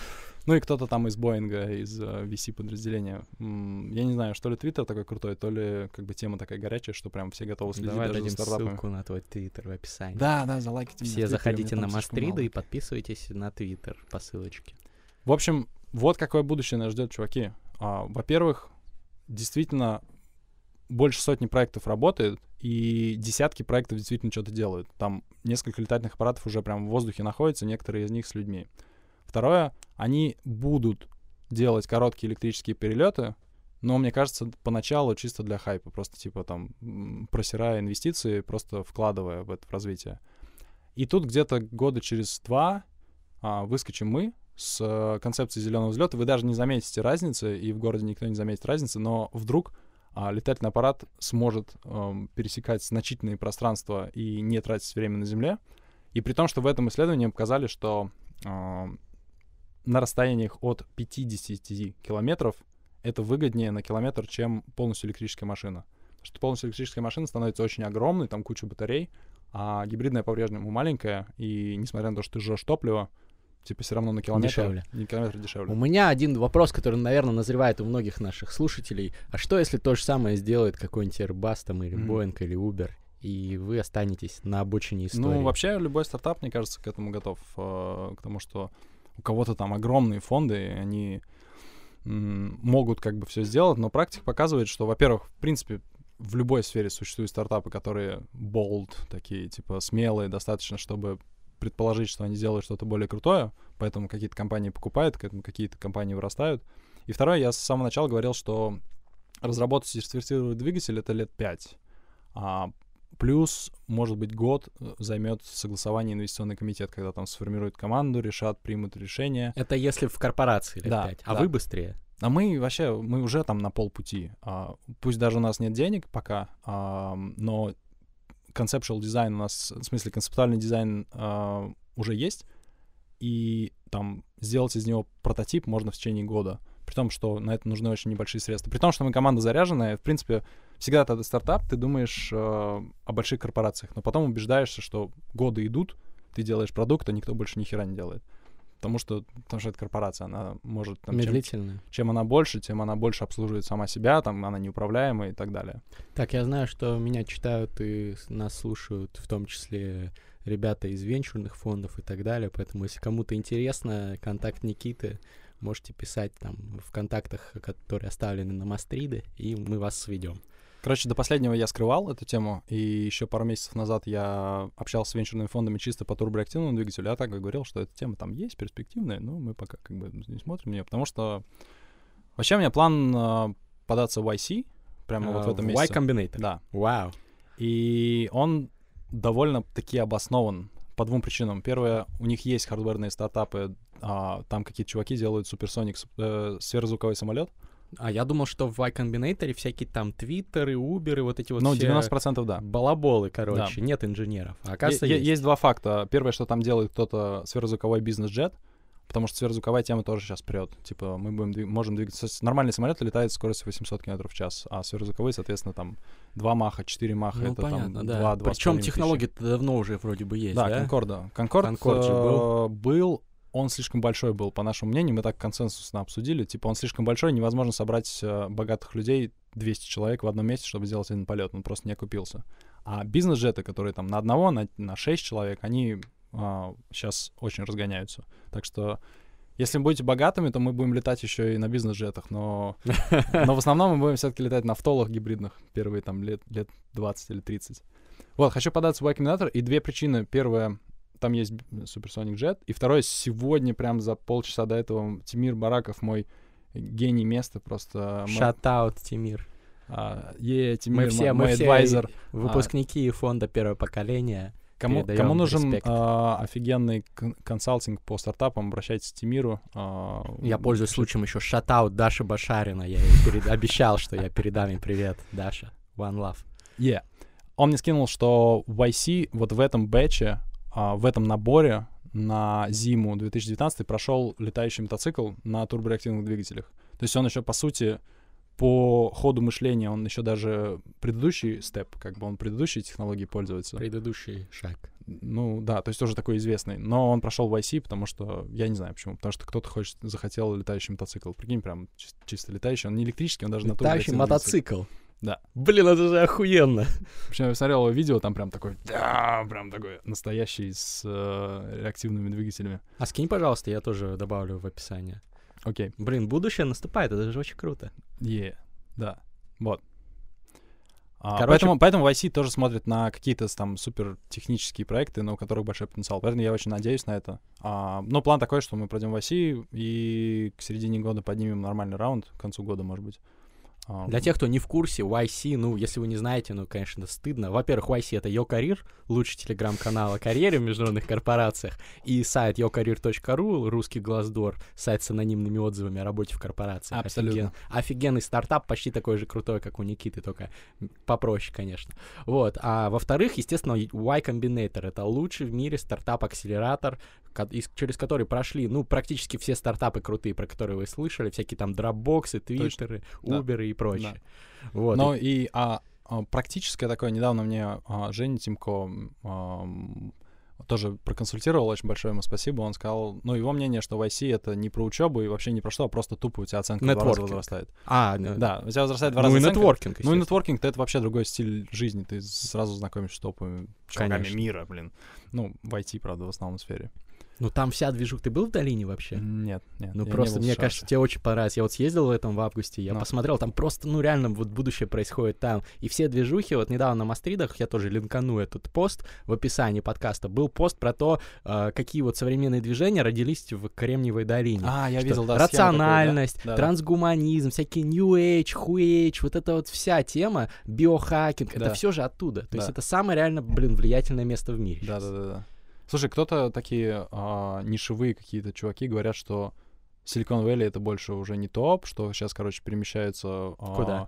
Ну и кто-то там из Боинга, из э, VC подразделения. Я не знаю, что ли Твиттер такой крутой, то ли как бы тема такая горячая, что прям все готовы следить Давай даже за стартапами. ссылку на твой твиттер в описании. Да, да, залайкайте Все заходите на Мастрида и подписывайтесь на твиттер по ссылочке. В общем, вот какое будущее нас ждет, чуваки. А, Во-первых, действительно больше сотни проектов работает, и десятки проектов действительно что-то делают. Там несколько летательных аппаратов уже прям в воздухе находятся, некоторые из них с людьми. Второе, они будут делать короткие электрические перелеты, но мне кажется, поначалу чисто для хайпа, просто типа там просирая инвестиции, просто вкладывая в это в развитие. И тут где-то года через два а, выскочим мы с э, концепцией зеленого взлета. Вы даже не заметите разницы, и в городе никто не заметит разницы, но вдруг а, летательный аппарат сможет эм, пересекать значительные пространства и не тратить время на Земле. И при том, что в этом исследовании показали, что эм, на расстояниях от 50 километров это выгоднее на километр, чем полностью электрическая машина. Потому что полностью электрическая машина становится очень огромной, там куча батарей, а гибридная по-прежнему маленькая, и несмотря на то, что ты жжешь топливо, типа все равно на километр Дешевле. Не километр дешевле. У меня один вопрос, который, наверное, назревает у многих наших слушателей. А что, если то же самое сделает какой-нибудь Airbus там, или Мгм. Boeing, или Uber, и вы останетесь на обочине истории? Ну, вообще, любой стартап, мне кажется, к этому готов. э, к тому, что у кого-то там огромные фонды, и они могут как бы все сделать, но практика показывает, что, во-первых, в принципе, в любой сфере существуют стартапы, которые bold, такие, типа, смелые достаточно, чтобы предположить, что они сделают что-то более крутое, поэтому какие-то компании покупают, поэтому какие-то компании вырастают. И второе, я с самого начала говорил, что разработать и сертифицировать двигатель — это лет пять. А плюс, может быть, год э, займет согласование инвестиционный комитет, когда там сформируют команду, решат, примут решение. Это если в корпорации лет Да, 5, а да. вы быстрее. А мы вообще, мы уже там на полпути. А, пусть даже у нас нет денег пока, а, но conceptual дизайн у нас, в смысле концептуальный дизайн а, уже есть, и там сделать из него прототип можно в течение года. При том, что на это нужны очень небольшие средства. При том, что мы команда заряженная, в принципе, всегда когда ты стартап, ты думаешь э, о больших корпорациях, но потом убеждаешься, что годы идут, ты делаешь продукт, а никто больше ни хера не делает. Потому что, потому что это корпорация, она может... Там, чем, Медлительно. чем она больше, тем она больше обслуживает сама себя, там она неуправляемая и так далее. Так, я знаю, что меня читают и нас слушают, в том числе ребята из венчурных фондов и так далее, поэтому если кому-то интересно, контакт Никиты можете писать там в контактах, которые оставлены на Мастриды, и мы вас сведем. Короче, до последнего я скрывал эту тему, и еще пару месяцев назад я общался с венчурными фондами чисто по турбореактивному двигателю. Я так и говорил, что эта тема там есть, перспективная, но мы пока как бы не смотрим нее, потому что вообще у меня план э, податься в YC прямо вот в А, этом Y месяце. Combinator. Да. Вау. И он довольно-таки обоснован по двум причинам. Первое, у них есть хардверные стартапы, а, там какие-то чуваки делают суперсоник э, сверхзвуковой самолет. А я думал, что в Y Combinator всякие там твиттеры, уберы, вот эти вот ну, все 90% да. балаболы, короче, нет инженеров. А оказывается, Е- есть. есть два факта. Первое, что там делает кто-то сверхзвуковой бизнес-джет, потому что сверхзвуковая тема тоже сейчас прет. Типа мы будем дви- можем двигаться... Нормальный самолет летает скоростью 800 км в час, а сверхзвуковые, соответственно, там 2 маха, 4 маха, Ну, это понятно, там да. 2, 2 Причем технология-то давно уже вроде бы есть, Да, да? Конкорда. Конкорд, Конкорд э, был, он слишком большой был, по нашему мнению, мы так консенсусно обсудили. Типа он слишком большой, невозможно собрать э, богатых людей, 200 человек в одном месте, чтобы сделать один полет, он просто не окупился. А бизнес-джеты, которые там на одного, на, на 6 человек, они сейчас очень разгоняются. Так что если вы будете богатыми, то мы будем летать еще и на бизнес-джетах, но, но в основном мы будем все-таки летать на втолах гибридных первые там лет, лет 20 или 30. Вот, хочу податься в Y Combinator, и две причины. Первая, там есть Supersonic Jet, и второе, сегодня прям за полчаса до этого Тимир Бараков, мой гений места, просто... мой- Шатаут, Тимир. а, е, Тимир, Мы все, мой мы все адвайзер. выпускники фонда первого поколения. Кому, кому нужен а, офигенный кон- консалтинг по стартапам, обращайтесь к Тимиру. а, Я пользуюсь случаем еще шатаут Даша Башарина. Я ей перед- обещал, что я передам ей привет. Даша, one love. Yeah. Он мне скинул, что в YC вот в этом бэче, а, в этом наборе на зиму 2019 прошел летающий мотоцикл на турбореактивных двигателях. То есть он еще, по сути, по ходу мышления, он еще даже предыдущий степ, как бы он предыдущей технологией пользуется. Предыдущий шаг. Ну да, то есть тоже такой известный. Но он прошел в YC, потому что, я не знаю почему, потому что кто-то хочет, захотел летающий мотоцикл. Прикинь, прям чис- чисто летающий. Он не электрический, он даже на Летающий турбореактивном двигателе. Да. Блин, это же охуенно. Причем я смотрел его видео, там прям такой, да, прям такой настоящий с э, реактивными двигателями. А скинь, пожалуйста, я тоже добавлю в описание. Окей, Блин, будущее наступает, это же очень круто. е, да, вот. А, Короче- поэтому, поэтому YC тоже смотрит на какие-то там супер технические проекты, но у которых большой потенциал. Поэтому я очень надеюсь на это. А, но план такой, что мы пройдем YC и к середине года поднимем нормальный раунд, к концу года, может быть. А, Для тех, кто не в курсе, YC, ну, если вы не знаете, ну, конечно, стыдно. Во-первых, YC — это Yo Career, лучший телеграм-канал о карьере в международных корпорациях, и сайт yocareer.ru, русский Glassdoor, сайт с анонимными отзывами о работе в корпорациях. Абсолютно. Офиген- Офигенный стартап, почти такой же крутой, как у Никиты, только попроще, конечно. Вот. А во-вторых, естественно, Y Combinator — это лучший в мире стартап-акселератор, через который прошли, ну, практически все стартапы крутые, про которые вы слышали, всякие там дропбоксы, твиттеры, Да. уберы и прочее. Вот. Но и- а, а, практическое такое, недавно мне а, Женя Тимко ам, тоже проконсультировал, очень большое ему спасибо. Он сказал, ну, его мнение, что в IC это не про учебу и вообще не про что, а просто тупо у тебя оценка в два раза Нетворкинг. возрастает. А, ну, Да, у тебя возрастает в два ну раза и оценка. нетворкинг, Ну и нетворкинг это вообще другой стиль жизни. Ты сразу знакомишься с топовыми чуваками мира, блин. Ну, в IT, правда, в основном сфере. Ну там вся движуха. Ты был в долине вообще? Нет, нет. Ну просто, мне кажется, тебе очень понравится. Я вот съездил в этом в августе, я Ну. посмотрел, там просто, ну реально, вот будущее происходит там. И все движухи, вот недавно на Мастридах, я тоже линкану этот пост в описании подкаста, был пост про то, э, какие вот современные движения родились в Кремниевой долине. А, я видел, да, рациональность, Да, да. трансгуманизм, всякие New Age, Age, вот эта вот вся тема, биохакинг, это Да. все же оттуда. То есть Да. это самое реально, блин, влиятельное место в мире. Да, да, да, да. Слушай, кто-то такие а, нишевые какие-то чуваки говорят, что Силикон Вэлли это больше уже не топ, что сейчас, короче, перемещаются. а, Куда?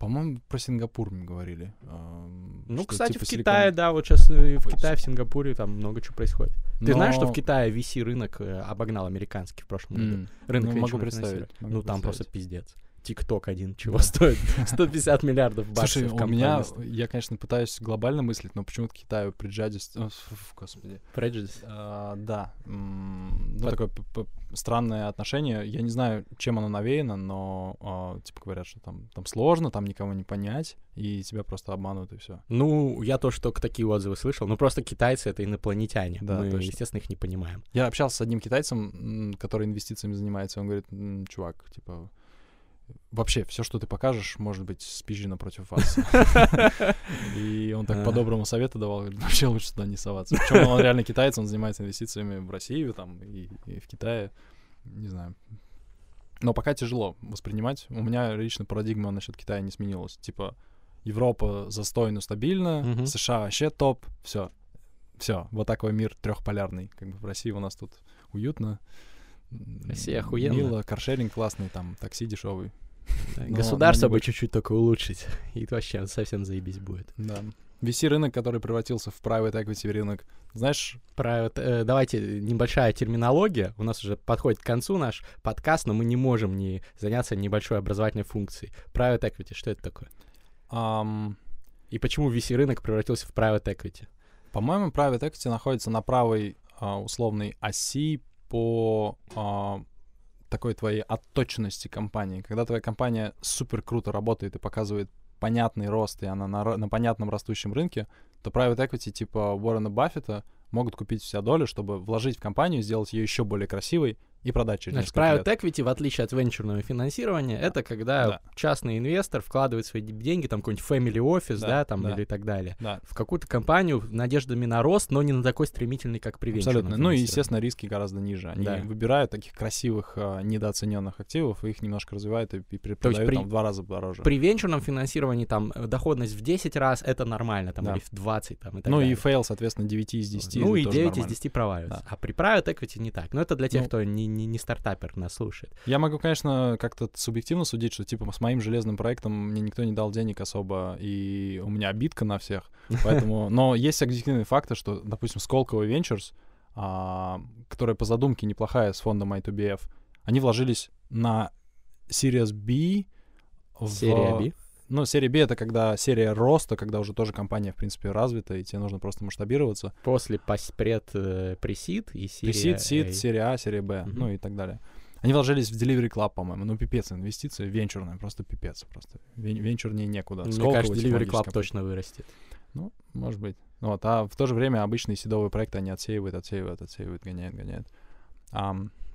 По-моему, про Сингапур мне говорили. ам, Ну, что кстати, типа в Китае, да, вот сейчас в Ой, Китае, в Сингапуре там много чего происходит. Ты знаешь, что в Но- Китае VC рынок э, обогнал американский в прошлом году? М, Рынок ну, могу представить. могу Ну, там просто представить. пиздец. ТикТок один чего Да. стоит? 150 миллиардов баксов Слушай, у меня, я, конечно, пытаюсь глобально мыслить, но почему-то Китаю ф- ф- Господи. Prejudice. А, да. Ну, такое странное отношение. Я не знаю, чем оно навеяно, но, а, типа, говорят, что там, там сложно, там никого не понять, и тебя просто обманут, и все. Ну, я тоже только такие отзывы слышал. Ну, просто китайцы — это инопланетяне. Да, Мы, точно. естественно, их не понимаем. Я общался с одним китайцем, который инвестициями занимается. Он говорит, «М, чувак, типа, вообще все, что ты покажешь, может быть спизжено против вас. И он так по-доброму советы давал, говорит, вообще лучше туда не соваться. Причем он реально китаец, он занимается инвестициями в Россию там и, и в Китае. Не знаю. Но пока тяжело воспринимать. У меня лично парадигма насчет Китая не сменилась. Типа, Европа застойно стабильно, Мгм. США вообще топ, все. Все, вот такой мир трехполярный. Как бы в России у нас тут уютно. Россия охуенно. Мило, каршеринг классный, там такси дешевый. Да, Но- Государство но бы чуть-чуть только улучшить. И вообще совсем заебись будет. Да. VC-рынок, который превратился в private equity рынок. Знаешь, вот, э, давайте небольшая терминология. У нас уже подходит к концу наш подкаст, но мы не можем не заняться небольшой образовательной функцией. Private equity, что это такое? ам, И почему VC рынок превратился в private equity? по-моему, private equity находится на правой а, условной оси по а, такой твоей отточенности компании. Когда твоя компания супер круто работает и показывает понятный рост, и она на, на понятном растущем рынке, то private equity типа Уоррена Баффета могут купить вся доля, чтобы вложить в компанию, сделать ее еще более красивой и продать через Значит, private лет. equity, в отличие от венчурного финансирования, это когда Да. частный инвестор вкладывает свои деньги, там какой-нибудь family office, да, Да, там да. или так далее, Да, в какую-то компанию надеждами на рост, но не на такой стремительный, как при абсолютно. Ну и, естественно, риски гораздо ниже. Они Да. выбирают таких красивых, а, недооцененных активов, их немножко развивают и, и продают при- там в два раза дороже. При венчурном финансировании там э, доходность в 10 раз это нормально, там, Да. или в 20, там, и так Ну далее. и fail, соответственно, 9 из 10. Ну и тоже 9 из нормально. 10 проваливаются. Да. А при private equity не так. Но это для тех, Ну. кто не, не, не стартапер нас слушает. Я могу, конечно, как-то субъективно судить, что типа с моим железным проектом мне никто не дал денег особо, и у меня обидка на всех. Поэтому, но есть объективные факты, что, допустим, Сколково Ventures, а, которая по задумке неплохая с фондом I2BF, они вложились на Series B. в- Серия B. Ну, серия B — это когда серия роста, когда уже тоже компания, в принципе, развита, и тебе нужно просто масштабироваться. После пос- пред э, пресид и серия Пресид, сид, серия А, серия Б, Мгм. ну и так далее. Они вложились в Delivery Club, по-моему. Ну, пипец, инвестиции венчурные, просто пипец. Просто Вен- венчурнее некуда. Мне Сколково кажется, Delivery Club компания. точно вырастет. Ну, может быть. Вот, а в то же время обычные седовые проекты они отсеивают, отсеивают, отсеивают, гоняют, гоняют.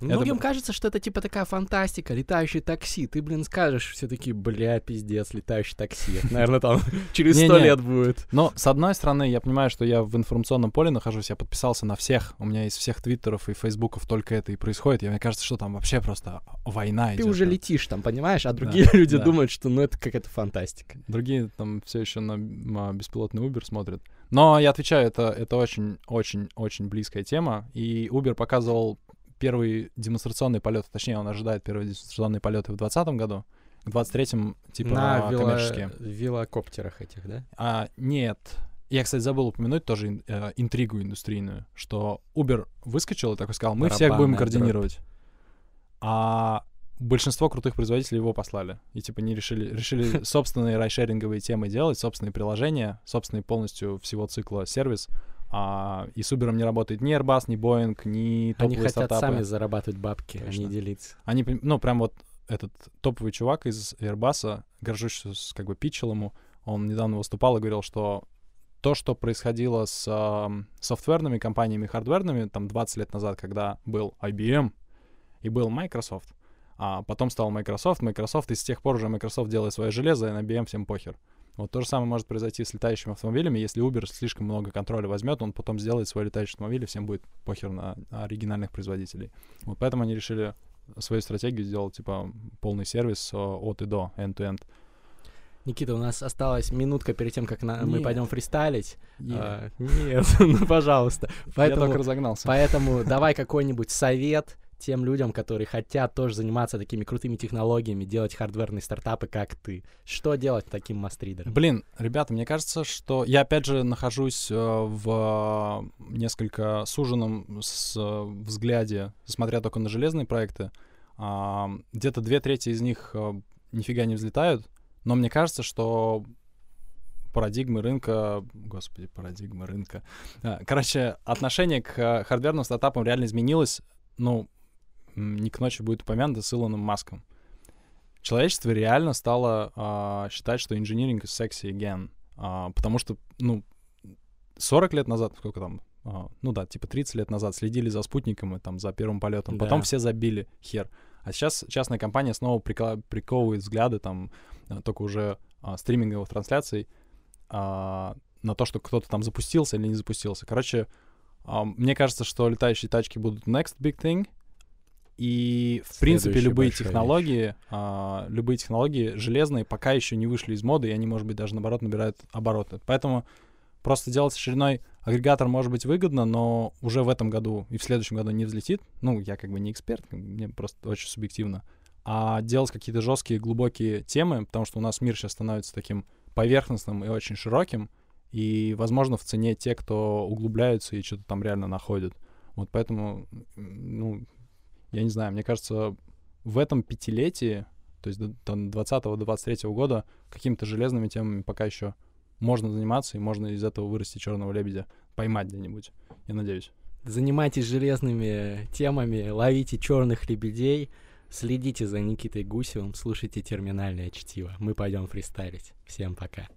Это Многим б- кажется, что это типа такая фантастика, летающее такси. Ты, блин, скажешь, все такие, бля, пиздец, летающее такси. Наверное, там через сто лет будет. Но, с одной стороны, я понимаю, что я в информационном поле нахожусь, я подписался на всех, у меня из всех твиттеров и фейсбуков только это и происходит, и мне кажется, что там вообще просто война Ты идет. уже летишь там, понимаешь? А другие люди думают, что ну это какая-то фантастика. Другие там все еще на, беспилотный Uber смотрят. Но я отвечаю, это, это очень-очень-очень близкая тема. И Uber показывал первый демонстрационный полет, точнее, он ожидает первые демонстрационные полеты в 2020 году. К 23-м, типа, На вело- коммерческие. велокоптерах этих, да? А, нет. Я, кстати, забыл упомянуть тоже э, интригу индустрийную, что Uber выскочил и такой сказал, мы всех будем Барабанная дробь. координировать. А большинство крутых производителей его послали. И типа не решили, решили собственные райшеринговые темы делать, собственные приложения, собственный полностью всего цикла сервис. А, и с Uber не работает ни Airbus, ни Boeing, ни Они топовые хотят стартапы. сами зарабатывать бабки, а не делиться. Они, ну, прям вот этот топовый чувак из Airbus, горжусь, как бы питчил ему, он недавно выступал и говорил, что то, что происходило с э, софтверными компаниями, хардверными, там 20 лет назад, когда был IBM и был Microsoft, а потом стал Microsoft, Microsoft, и с тех пор уже Microsoft делает свое железо, и на IBM всем похер. Вот то же самое может произойти с летающими автомобилями. Если Uber слишком много контроля возьмет, он потом сделает свой летающий автомобиль, и всем будет похер на оригинальных производителей. Вот поэтому они решили свою стратегию сделать, типа, полный сервис э, от и до, end-to-end. Никита, у нас осталась минутка перед тем, как на, мы пойдем фристайлить. Нет. А, нет, ну пожалуйста. Я Поэтому, только разогнался. поэтому давай какой-нибудь совет тем людям, которые хотят тоже заниматься такими крутыми технологиями, делать хардверные стартапы, как ты. Что делать таким мастридером? Блин, ребята, мне кажется, что я опять же нахожусь э, в э, несколько суженном с, э, взгляде, смотря только на железные проекты. А, где-то две трети из них нифига не взлетают, но мне кажется, что парадигмы рынка, господи, парадигмы рынка. Короче, отношение к хардверным стартапам реально изменилось, ну, не к ночи будет упомянуто с Илоном Маском. Человечество реально стало а, считать, что инжиниринг sexy again. А, потому что, ну, 40 лет назад, сколько там, а, ну да, типа 30 лет назад следили за спутником и там за первым полетом, потом Да. все забили хер. А сейчас частная компания снова прикла- приковывает взгляды там а, только уже а, стриминговых трансляций а, на то, что кто-то там запустился или не запустился. Короче, а, мне кажется, что летающие тачки будут next big thing. И, в принципе, Следующая любые технологии, а, любые технологии железные пока еще не вышли из моды, и они, может быть, даже наоборот набирают обороты. Поэтому просто делать очередной агрегатор может быть выгодно, но уже в этом году и в следующем году не взлетит. Ну, я как бы не эксперт, мне просто очень субъективно. А делать какие-то жесткие, глубокие темы, потому что у нас мир сейчас становится таким поверхностным и очень широким, и, возможно, в цене те, кто углубляются и что-то там реально находят. Вот поэтому, ну, я не знаю, мне кажется, в этом пятилетии, то есть до, там, 20-23 года, какими-то железными темами пока еще можно заниматься, и можно из этого вырасти черного лебедя, поймать где-нибудь, я надеюсь. Занимайтесь железными темами, ловите черных лебедей, следите за Никитой Гусевым, слушайте терминальное чтиво. Мы пойдем фристайлить. Всем пока.